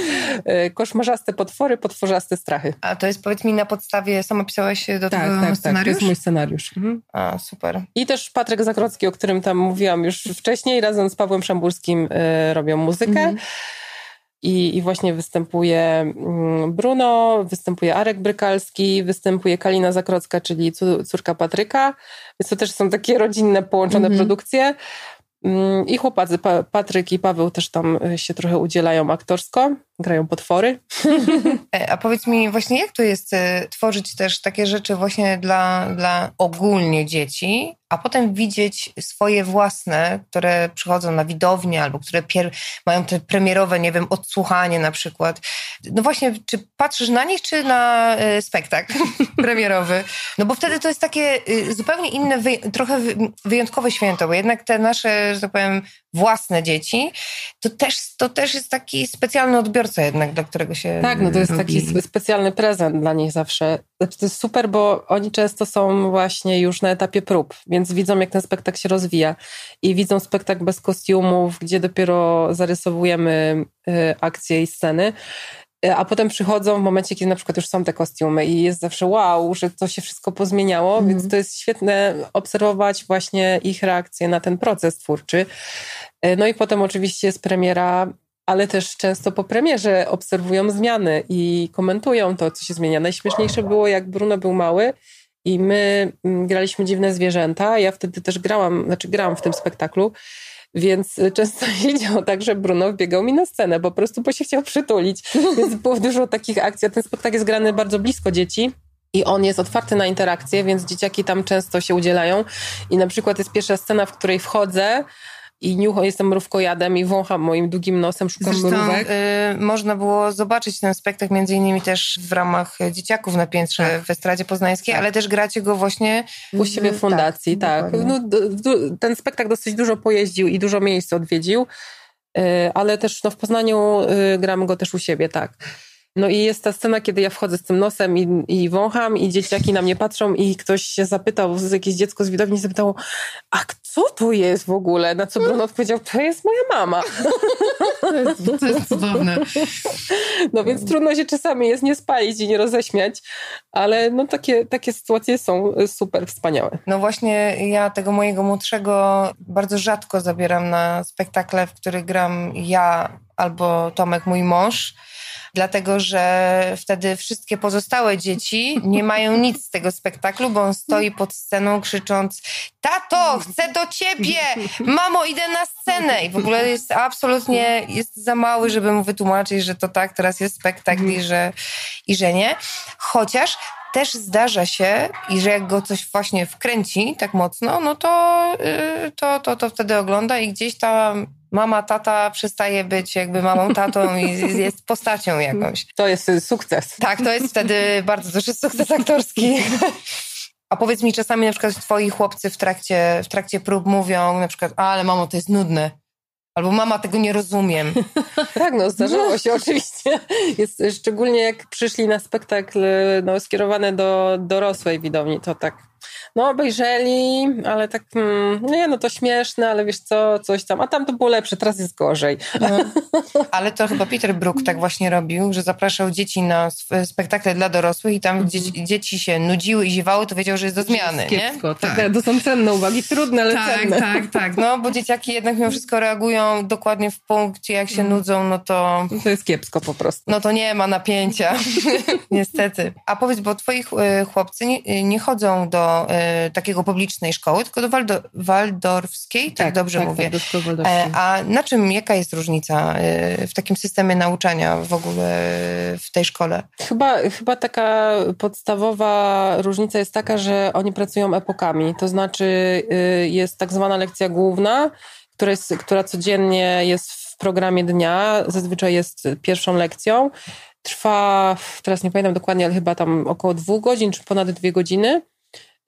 Speaker 3: Y, koszmarzaste potwory, potworzaste strachy.
Speaker 2: A to jest, powiedz mi, na podstawie, sama pisałaś do tak, tego
Speaker 3: tak,
Speaker 2: scenariusz? Tak,
Speaker 3: to jest mój scenariusz. Mhm.
Speaker 2: A, super.
Speaker 3: I też Patryk Zakrocki, o którym tam mówiłam już wcześniej, razem z Pawłem Szambulskim y, robią muzykę. Mhm. I, I, właśnie występuje mm, Bruno, występuje Arek Brykalski, występuje Kalina Zakrocka, czyli córka Patryka. Więc to też są takie rodzinne, połączone mm -hmm. produkcje. I chłopacy, Patryk i Paweł też tam y, się trochę udzielają aktorsko, grają potwory. <laughs>
Speaker 2: E, a powiedz mi właśnie, jak to jest y, tworzyć też takie rzeczy właśnie dla, dla ogólnie dzieci, a potem widzieć swoje własne, które przychodzą na widownię albo które pier- mają te premierowe, nie wiem, odsłuchanie na przykład. No właśnie, czy patrzysz na nich, czy na y, spektakl <laughs> premierowy? No bo wtedy to jest takie y, zupełnie inne, wy- trochę wyjątkowe święto, bo jednak te nasze, że tak powiem, własne dzieci, to też, to też jest taki specjalny odbiorca jednak, dla którego się
Speaker 3: Tak, no to jest
Speaker 2: robi.
Speaker 3: taki specjalny prezent dla nich zawsze. Znaczy, to jest super, bo oni często są właśnie już na etapie prób, więc widzą, jak ten spektakl się rozwija i widzą spektakl bez kostiumów, gdzie dopiero zarysowujemy y, akcje i sceny. Y, a potem przychodzą w momencie, kiedy na przykład już są te kostiumy i jest zawsze wow, że to się wszystko pozmieniało, mm. więc to jest świetne obserwować właśnie ich reakcje na ten proces twórczy. Y, no i potem oczywiście jest premiera, ale też często po premierze obserwują zmiany i komentują to, co się zmienia. Najśmieszniejsze było, jak Bruno był mały i my mm, graliśmy Dziwne Zwierzęta. Ja wtedy też grałam, znaczy grałam w tym spektaklu więc często <laughs> się działo tak, że Bruno wbiegał mi na scenę, po prostu bo się chciał przytulić. <laughs> Więc było dużo takich akcji. Ten spektakl jest grany bardzo blisko dzieci. I on jest otwarty na interakcję, więc dzieciaki tam często się udzielają. I na przykład jest pierwsza scena, w której wchodzę, i niucho, jestem mrówkojadem i wącham moim długim nosem, szukam Zresztą, mrówek.
Speaker 2: Y, można było zobaczyć ten spektakl między innymi też w ramach Dzieciaków na Piętrze tak. w Estradzie Poznańskiej, tak. ale też gracie go właśnie...
Speaker 3: U siebie w tak, fundacji, tak. tak. No, ten spektakl dosyć dużo pojeździł i dużo miejsc odwiedził, y, ale też no, w Poznaniu y, gramy go też u siebie, tak. No i jest ta scena, kiedy ja wchodzę z tym nosem i, i wącham i dzieciaki na mnie patrzą i ktoś się zapytał, jakieś dziecko z widowni zapytało, a co to jest w ogóle? Na co Bruno odpowiedział, to jest moja mama.
Speaker 2: To jest, to jest cudowne.
Speaker 3: No więc trudno się czasami jest nie spalić i nie roześmiać, ale no takie, takie sytuacje są super wspaniałe.
Speaker 2: No właśnie ja tego mojego młodszego bardzo rzadko zabieram na spektakle, w których gram ja albo Tomek, mój mąż dlatego że wtedy wszystkie pozostałe dzieci nie mają nic z tego spektaklu, bo on stoi pod sceną krzycząc tato, chcę do ciebie, mamo, idę na scenę i w ogóle jest absolutnie, jest za mały, żeby mu wytłumaczyć, że to tak, teraz jest spektakl i że, i że nie. Chociaż też zdarza się, i że jak go coś właśnie wkręci tak mocno, no to, yy, to, to, to wtedy ogląda i gdzieś tam mama, tata przestaje być jakby mamą, tatą i <laughs> jest postacią jakąś.
Speaker 3: To jest sukces.
Speaker 2: Tak, to jest wtedy bardzo duży sukces aktorski. A powiedz mi, czasami na przykład twoi chłopcy w trakcie, w trakcie prób mówią na przykład, ale mamo, to jest nudne. Albo mama, tego nie rozumiem. <laughs>
Speaker 3: tak, no zdarzało się oczywiście. Jest, szczególnie jak przyszli na spektakl no, skierowany do dorosłej widowni, to tak no obejrzeli, ale tak, hmm, nie, no to śmieszne, ale wiesz co, coś tam, a tam to było lepsze, teraz jest gorzej. No. <laughs>
Speaker 2: Ale to chyba Peter Brook tak właśnie robił, że zapraszał dzieci na spektakle dla dorosłych i tam mm -hmm. dzieci, dzieci, się nudziły i ziewały, to wiedział, że jest do zmiany,
Speaker 3: Kiepsko, nie? Tak, tak, to są cenne uwagi, trudne, ale
Speaker 2: tak,
Speaker 3: cenne.
Speaker 2: Tak, tak, no bo dzieciaki jednak mimo wszystko reagują dokładnie w punkcie, jak się mm. nudzą, no to...
Speaker 3: To jest kiepsko po prostu.
Speaker 2: No to nie ma napięcia, <laughs> <laughs> niestety. A powiedz, bo twoi e, chłopcy nie, nie chodzą do e, takiego publicznej szkoły, tylko do Waldo, waldorfskiej, tak, tak dobrze
Speaker 3: tak,
Speaker 2: mówię.
Speaker 3: Tak,
Speaker 2: e, A na czym, jaka jest różnica e, w takim systemie nauczania w ogóle w tej szkole?
Speaker 3: Chyba, chyba taka podstawowa różnica jest taka, że oni pracują epokami, to znaczy y, jest tak zwana lekcja główna, która, jest, która codziennie jest w programie dnia, zazwyczaj jest pierwszą lekcją. Trwa, teraz nie pamiętam dokładnie, ale chyba tam około dwóch godzin, czy ponad dwie godziny.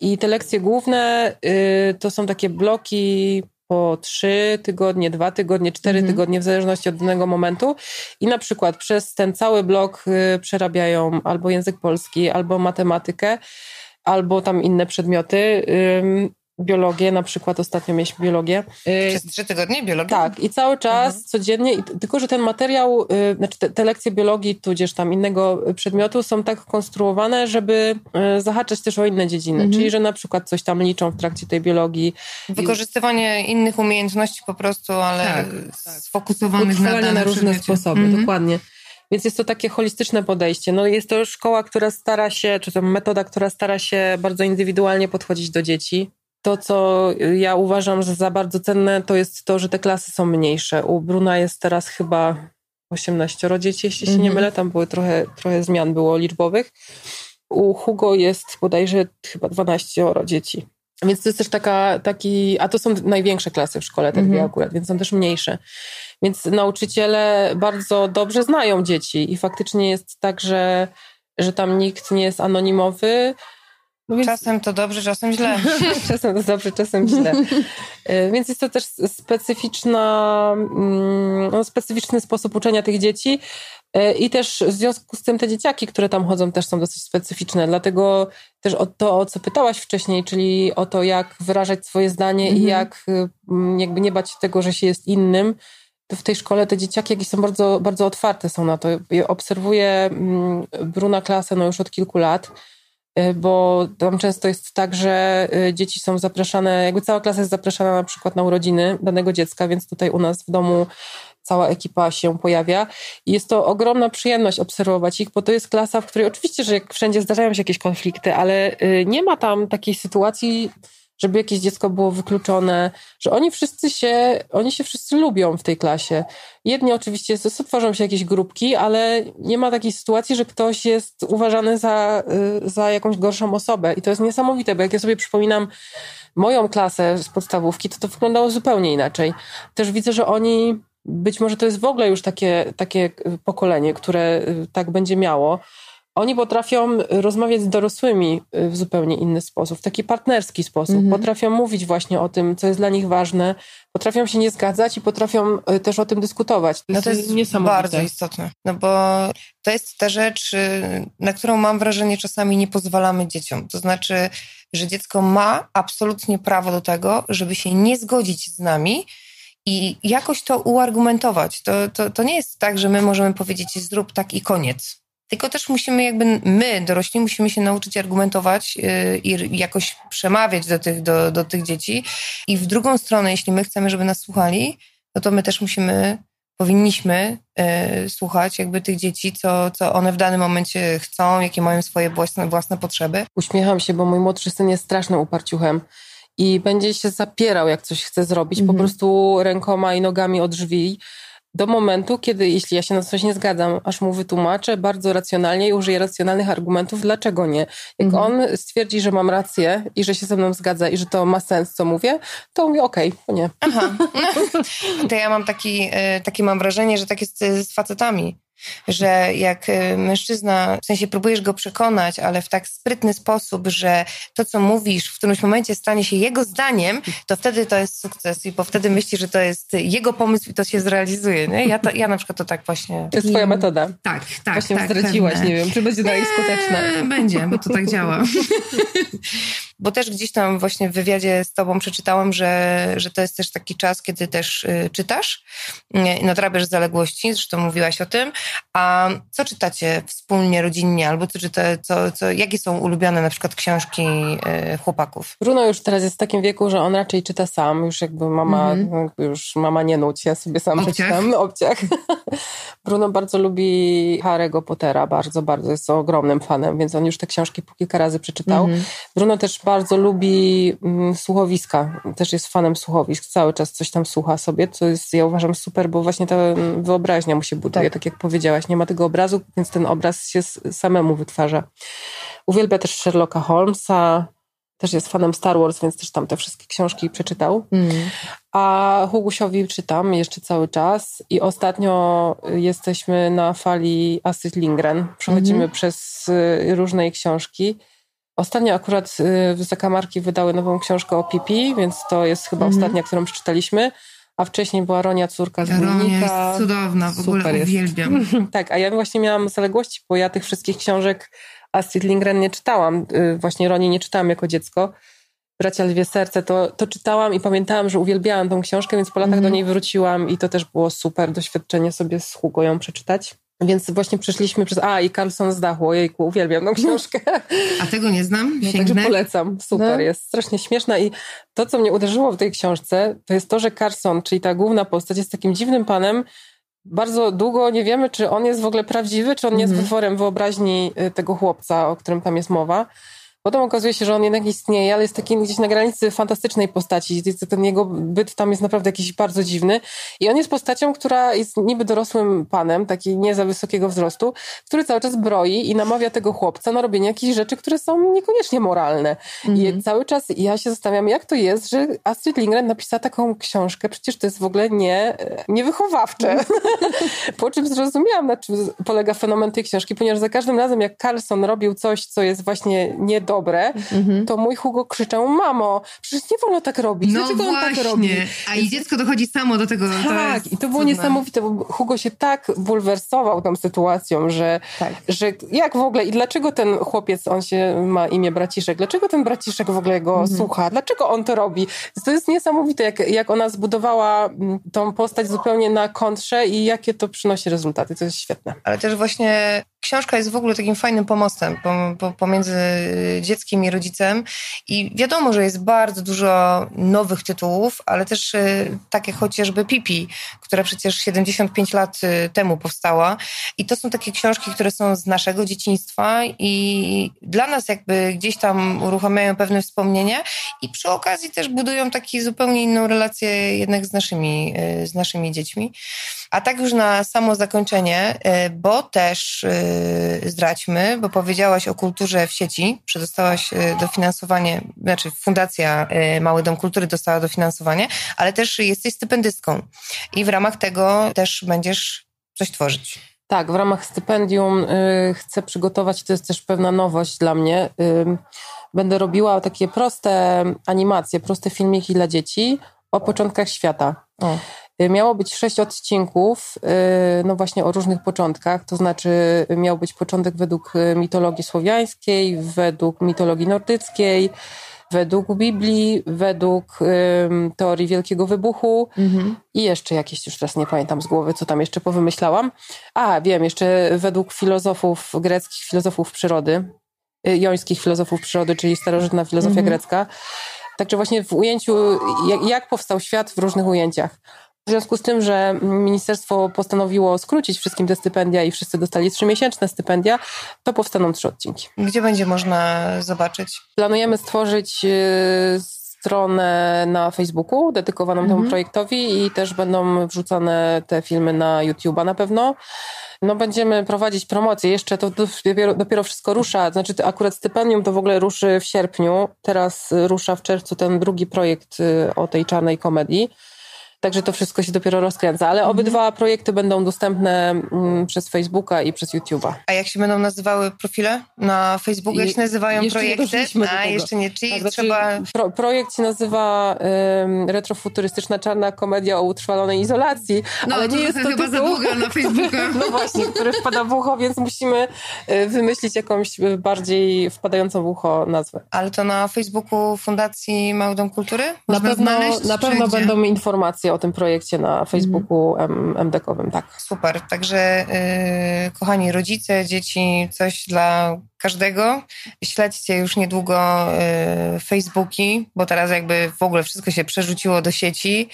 Speaker 3: I te lekcje główne y, to są takie bloki po trzy tygodnie, dwa tygodnie, cztery mhm. tygodnie, w zależności od danego momentu. I na przykład przez ten cały blok y, przerabiają albo język polski, albo matematykę, albo tam inne przedmioty biologię, na przykład ostatnio mieliśmy biologię.
Speaker 2: Y, Przez trzy tygodnie biologię?
Speaker 3: Tak, i cały czas, mhm. codziennie, tylko że ten materiał, y, znaczy te, te, lekcje biologii, tudzież tam innego przedmiotu są tak konstruowane, żeby y, zahaczać też o inne dziedziny, mhm. czyli że na przykład coś tam liczą w trakcie tej biologii.
Speaker 2: Wykorzystywanie innych umiejętności po prostu, ale tak, tak. sfokusowanych na,
Speaker 3: na różne sposoby, mhm. dokładnie. Więc jest to takie holistyczne podejście. No jest to szkoła, która stara się, czy to metoda, która stara się bardzo indywidualnie podchodzić do dzieci. To, co ja uważam, że za bardzo cenne, to jest to, że te klasy są mniejsze. U Bruna jest teraz chyba 18 dzieci, jeśli się nie mhm. mylę. Tam były trochę, trochę zmian było liczbowych. U Hugo jest bodajże chyba 12 dzieci. Więc to jest też taka, taki, a to są największe klasy w szkole, te dwie mhm. akurat, więc są też mniejsze. Więc nauczyciele bardzo dobrze znają dzieci i faktycznie jest tak, że, że tam nikt nie jest anonimowy,
Speaker 2: no więc... Czasem to dobrze, czasem źle. <laughs>
Speaker 3: czasem to dobrze, czasem źle. E, <laughs> więc jest to też specyficzna, mm, no, specyficzny sposób uczenia tych dzieci. E, I też w związku z tym te dzieciaki, które tam chodzą, też są dosyć specyficzne. Dlatego też o to, o co pytałaś wcześniej, czyli o to, jak wyrażać swoje zdanie mhm. i jak mm, jakby nie bać się tego, że się jest innym. W tej szkole te dzieciaki jakieś są bardzo, bardzo otwarte są na to. Ja obserwuję mm, Bruna klasę no już od kilku lat Y, bo tam często jest tak, że y, dzieci są zapraszane, jakby cała klasa jest zapraszana na przykład na urodziny danego dziecka, więc tutaj u nas w domu cała ekipa się pojawia. I jest to ogromna przyjemność obserwować ich, bo to jest klasa, w której oczywiście, że wszędzie zdarzają się jakieś konflikty, ale y, nie ma tam takiej sytuacji, żeby jakieś dziecko było wykluczone, że oni wszyscy się, oni się wszyscy lubią w tej klasie. Jedni oczywiście tworzą się jakieś grupki, ale nie ma takiej sytuacji, że ktoś jest uważany za, y, za jakąś gorszą osobę. I to jest niesamowite, bo jak ja sobie przypominam moją klasę z podstawówki, to to wyglądało zupełnie inaczej. Też widzę, że oni, być może to jest w ogóle już takie, takie pokolenie, które y, tak będzie miało, oni potrafią rozmawiać z dorosłymi w zupełnie inny sposób, w taki partnerski sposób. Mhm. Potrafią mówić właśnie o tym, co jest dla nich ważne, potrafią się nie zgadzać i potrafią e, też o tym dyskutować.
Speaker 2: To, no to jest, jest bardzo istotne, no bo to jest ta rzecz, y, na którą mam wrażenie czasami nie pozwalamy dzieciom. To znaczy, że dziecko ma absolutnie prawo do tego, żeby się nie zgodzić z nami, i jakoś to uargumentować. To, to, to nie jest tak, że my możemy powiedzieć zrób tak i koniec. Tylko też musimy jakby, my dorośli musimy się nauczyć argumentować yy, i jakoś przemawiać do tych, do, do tych dzieci. I w drugą stronę, jeśli my chcemy, żeby nas słuchali, no to my też musimy, powinniśmy yy, słuchać jakby tych dzieci, co, co one w danym momencie chcą, jakie mają swoje własne, własne potrzeby.
Speaker 3: Uśmiecham się, bo mój młodszy syn jest strasznym uparciuchem i będzie się zapierał, jak coś chce zrobić, mm -hmm. po mhm. prostu rękoma i nogami od drzwi do momentu, kiedy jeśli ja się na coś nie zgadzam, aż mu wytłumaczę bardzo racjonalnie i użyję racjonalnych argumentów, dlaczego nie. Jak mhm. on stwierdzi, że mam rację i że się ze mną zgadza i że to ma sens, co mówię, to mówię okej, okay, to nie. Aha. <laughs>
Speaker 2: To ja mam taki, e, takie mam wrażenie, że tak jest z facetami że jak y, mężczyzna, w sensie próbujesz go przekonać, ale w tak sprytny sposób, że to, co mówisz w którymś momencie stanie się jego zdaniem, to wtedy to jest sukces i bo wtedy myśli, że to jest jego pomysł i to się zrealizuje. Nie? Ja, to, ja na przykład to tak właśnie...
Speaker 3: To jest twoja metoda.
Speaker 2: Tak, tak.
Speaker 3: Właśnie
Speaker 2: tak,
Speaker 3: zdradziłaś, pewne. nie wiem, czy będzie dalej skuteczna.
Speaker 2: Eee, będzie, bo to tak działa. <laughs> bo też gdzieś tam właśnie w wywiadzie z tobą przeczytałam, że, że to jest też taki czas, kiedy też y, czytasz, y, nadrabiasz zaległości, zresztą mówiłaś o tym, a co czytacie wspólnie, rodzinnie, albo co czyta, co, co, jakie są ulubione na przykład książki y, chłopaków?
Speaker 3: Bruno już teraz jest w takim wieku, że on raczej czyta sam, już jakby mama, mm-hmm. już mama nie nuci, ja sobie sam obciach. przeczytam, <laughs> obciach. Bruno bardzo lubi Harry'ego Pottera, bardzo, bardzo jest ogromnym fanem, więc on już te książki po kilka razy przeczytał. Mm-hmm. Bruno też bardzo lubi mm, słuchowiska, też jest fanem słuchowisk, cały czas coś tam słucha sobie, co jest, ja uważam, super, bo właśnie ta wyobraźnia mu się buduje, tak, tak jak powiedziałaś, nie ma tego obrazu, więc ten obraz się samemu wytwarza. Uwielbia też Sherlocka Holmesa, też jest fanem Star Wars, więc też tam te wszystkie książki przeczytał. Mm. A Hugusiowi czytam jeszcze cały czas i ostatnio jesteśmy na fali Astrid Lindgren. Przechodzimy mm -hmm. przez y, różne książki. Ostatnio akurat y, zakamarki wydały nową książkę o Pipi, więc to jest chyba -hmm. ostatnia, którą przeczytaliśmy. A wcześniej była Ronia, córka z Ronia
Speaker 2: jest cudowna, w Super ogóle jest. uwielbiam. <laughs>
Speaker 3: tak, a ja właśnie miałam zaległości, bo ja tych wszystkich książek Astrid Lindgren nie czytałam. Y, właśnie Roni nie czytałam jako dziecko. Bracia Lwie Serce to, to czytałam i pamiętałam, że uwielbiałam tą książkę, więc po latach mm. do niej wróciłam i to też było super doświadczenie sobie z Hugo ją przeczytać. Więc właśnie przeszliśmy przez... A, i Carlson z dachu. Ojejku, uwielbiam tą książkę.
Speaker 2: A tego nie znam?
Speaker 3: No, także polecam. Super, no. jest strasznie śmieszna i to, co mnie uderzyło w tej książce, to jest to, że Carlson, czyli ta główna postać, jest takim dziwnym panem, bardzo długo nie wiemy, czy on jest w ogóle prawdziwy, czy on nie jest mhm. wytworem wyobraźni y, tego chłopca, o którym tam jest mowa. Potem okazuje się, że on jednak istnieje, ale jest taki gdzieś na granicy fantastycznej postaci. Ten jego byt tam jest naprawdę jakiś bardzo dziwny. I on jest postacią, która jest niby dorosłym panem, taki nie za wysokiego wzrostu, który cały czas broi i namawia tego chłopca na robienie jakichś rzeczy, które są niekoniecznie moralne. I mhm. cały czas ja się zastanawiam, jak to jest, że Astrid Lindgren napisała taką książkę, przecież to jest w ogóle nie, niewychowawcze. Mhm. <laughs> po czym zrozumiałam, na czym polega fenomen tej książki, ponieważ za każdym razem, jak Carlson robił coś, co jest właśnie nie dobre, mm-hmm. to mój Hugo krzyczał, mamo, przecież nie wolno tak robić.
Speaker 2: No Dlaczego właśnie. on tak robi? A i dziecko dochodzi samo do tego.
Speaker 3: Tak, to i to było cudne. niesamowite, bo Hugo się tak bulwersował tą sytuacją, że, tak. że jak w ogóle i dlaczego ten chłopiec, on się ma imię Braciszek, dlaczego ten Braciszek w ogóle go mm-hmm. słucha? Dlaczego on to robi? To jest niesamowite, jak, jak ona zbudowała mm, tą postać zupełnie na kontrze i jakie to przynosi rezultaty. To jest świetne.
Speaker 2: Ale też właśnie książka jest w ogóle takim fajnym pomostem pomiędzy dzieckiem i rodzicem. I wiadomo, że jest bardzo dużo nowych tytułów, ale też y, takie chociażby Pipi, która przecież 75 lat y, temu powstała. I to są takie książki, które są z naszego dzieciństwa i dla nas jakby gdzieś tam uruchamiają pewne wspomnienia i przy okazji też budują taki zupełnie inną relację jednak z naszymi, y, z naszymi dziećmi. A tak już na samo zakończenie, bo też zdradźmy, bo powiedziałaś o kulturze w sieci, dostałaś e, dofinansowanie, znaczy Fundacja Mały Dom Kultury dostała dofinansowanie, ale też jesteś stypendystką i w ramach tego też będziesz coś tworzyć.
Speaker 3: Tak, w ramach stypendium y, chcę przygotować, to jest też pewna nowość dla mnie. Y, będę robiła takie proste animacje, proste filmiki dla dzieci o początkach świata. O. Y, miało być sześć odcinków, y, no właśnie o różnych początkach, to znaczy miał być początek według y, mitologii słowiańskiej, według mitologii nordyckiej, według Biblii, według teorii Wielkiego Wybuchu mhm. i jeszcze jakieś, już teraz nie pamiętam z głowy, co tam jeszcze powymyślałam. A, wiem, jeszcze według filozofów greckich, filozofów przyrody, jońskich filozofów przyrody, czyli starożytna filozofia mhm. grecka. Także właśnie w ujęciu, jak, jak powstał świat w różnych ujęciach. W związku z tym, że ministerstwo postanowiło skrócić wszystkim te stypendia i wszyscy dostali trzymiesięczne stypendia, to powstaną trzy odcinki.
Speaker 2: Gdzie będzie można zobaczyć?
Speaker 3: Planujemy stworzyć y, stronę na Facebooku dedykowaną mhm. temu projektowi i też będą wrzucane te filmy na YouTube'a na pewno. No będziemy prowadzić promocję. Jeszcze to dopiero, dopiero wszystko rusza. Znaczy akurat stypendium to w ogóle ruszy w sierpniu. Teraz rusza w czerwcu ten drugi projekt y, o tej czarnej komedii. Także to wszystko się dopiero rozkręca. Ale mhm. obydwa projekty będą dostępne mm, przez Facebooka i przez YouTube'a.
Speaker 2: A jak się będą nazywały profile na Facebooku? Jak się nazywają
Speaker 3: jeszcze
Speaker 2: projekty?
Speaker 3: Nie
Speaker 2: A, jeszcze nie. Czyli
Speaker 3: tak, znaczy,
Speaker 2: trzeba...
Speaker 3: Pro, projekt się nazywa um, Retrofuturystyczna czarna komedia o utrwalonej izolacji.
Speaker 2: No,
Speaker 3: ale
Speaker 2: nie
Speaker 3: jest to
Speaker 2: chyba
Speaker 3: tytuł,
Speaker 2: za długo na Facebooku. <laughs>
Speaker 3: no właśnie, który wpada w ucho, więc musimy e, wymyślić jakąś bardziej wpadającą w ucho nazwę.
Speaker 2: Ale to na Facebooku Fundacji Mały Dom Kultury?
Speaker 3: Można na pewno, znaleźć, na pewno będą informacje o tym projekcie na na Facebooku MDK-owym, tak.
Speaker 2: Super, także yy, kochani rodzice, dzieci, coś dla każdego. Śledźcie już niedługo yy, Facebooki, bo teraz jakby w ogóle wszystko się przerzuciło do sieci.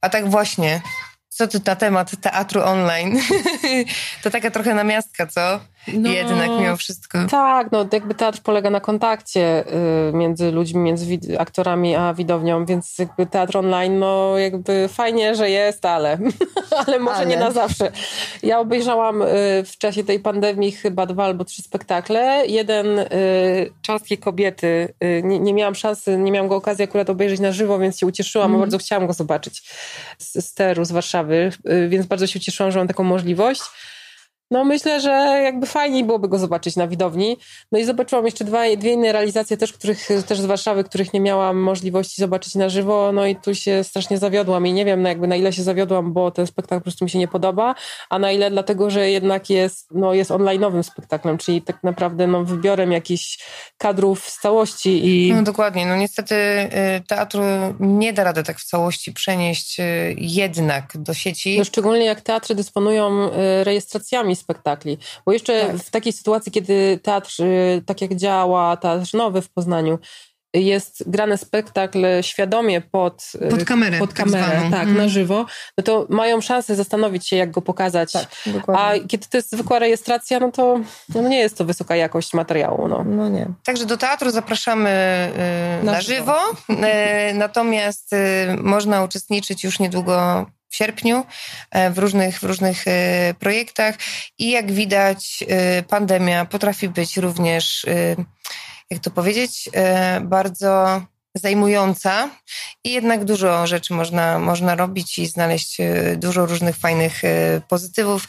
Speaker 2: A tak właśnie, co ty na temat teatru online? <laughs> to taka trochę namiastka, co? No, Jednak mimo wszystko.
Speaker 3: Tak, no jakby teatr polega na kontakcie y, między ludźmi, między aktorami a widownią, więc jakby teatr online, no jakby fajnie, że jest, ale, <laughs> ale może ale. nie na zawsze. Ja obejrzałam y, w czasie tej pandemii chyba dwa albo trzy spektakle. Jeden y, Czarskiej Kobiety, y, nie, nie, miałam szansy, nie miałam go okazji akurat obejrzeć na żywo, więc się ucieszyłam, mm. bardzo chciałam go zobaczyć z steru z Warszawy, y, więc bardzo się ucieszyłam, że mam taką możliwość. No myślę, że jakby fajniej byłoby go zobaczyć na widowni. No i zobaczyłam jeszcze dwa, dwie inne realizacje też, których, też z Warszawy, których nie miałam możliwości zobaczyć na żywo. No i tu się strasznie zawiodłam i nie wiem no jakby na ile się zawiodłam, bo ten spektakl po prostu mi się nie podoba, a na ile dlatego, że jednak jest, no, jest online'owym spektaklem, czyli tak naprawdę no, wybiorem jakichś kadrów z całości. I...
Speaker 2: No dokładnie. No niestety y, teatru nie da rady tak w całości przenieść y, jednak do sieci.
Speaker 3: No szczególnie jak teatry dysponują y, rejestracjami spektakli. Bo jeszcze tak. w takiej sytuacji, kiedy teatr, y, tak jak działa Teatr Nowy w Poznaniu, jest grany spektakl świadomie pod,
Speaker 2: y, pod kamerę,
Speaker 3: pod tak kamerę tak, tak mm. na żywo, no to mają szansę zastanowić się, jak go pokazać. Tak, A kiedy to jest zwykła rejestracja, no to no nie jest to wysoka jakość materiału. No,
Speaker 2: no nie. Także do teatru zapraszamy y, na, na, żywo, żywo. y, natomiast można uczestniczyć już niedługo w sierpniu e, w różnych, w różnych e, projektach i jak widać e, pandemia potrafi być również, jak to powiedzieć, bardzo zajmująca i jednak dużo rzeczy można, można robić i znaleźć dużo różnych fajnych pozytywów.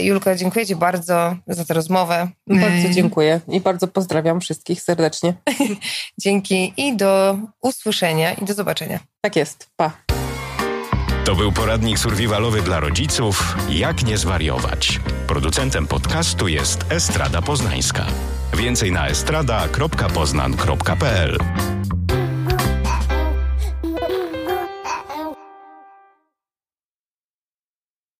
Speaker 2: Julka, dziękuję Ci bardzo za tę rozmowę.
Speaker 3: Bardzo dziękuję i bardzo pozdrawiam wszystkich serdecznie. <laughs>
Speaker 2: Dzięki i do usłyszenia i do zobaczenia.
Speaker 3: Tak jest. Pa.
Speaker 1: To był poradnik survivalowy dla rodziców Jak nie zwariować. Producentem podcastu jest Estrada Poznańska. Więcej na estrada.poznan.pl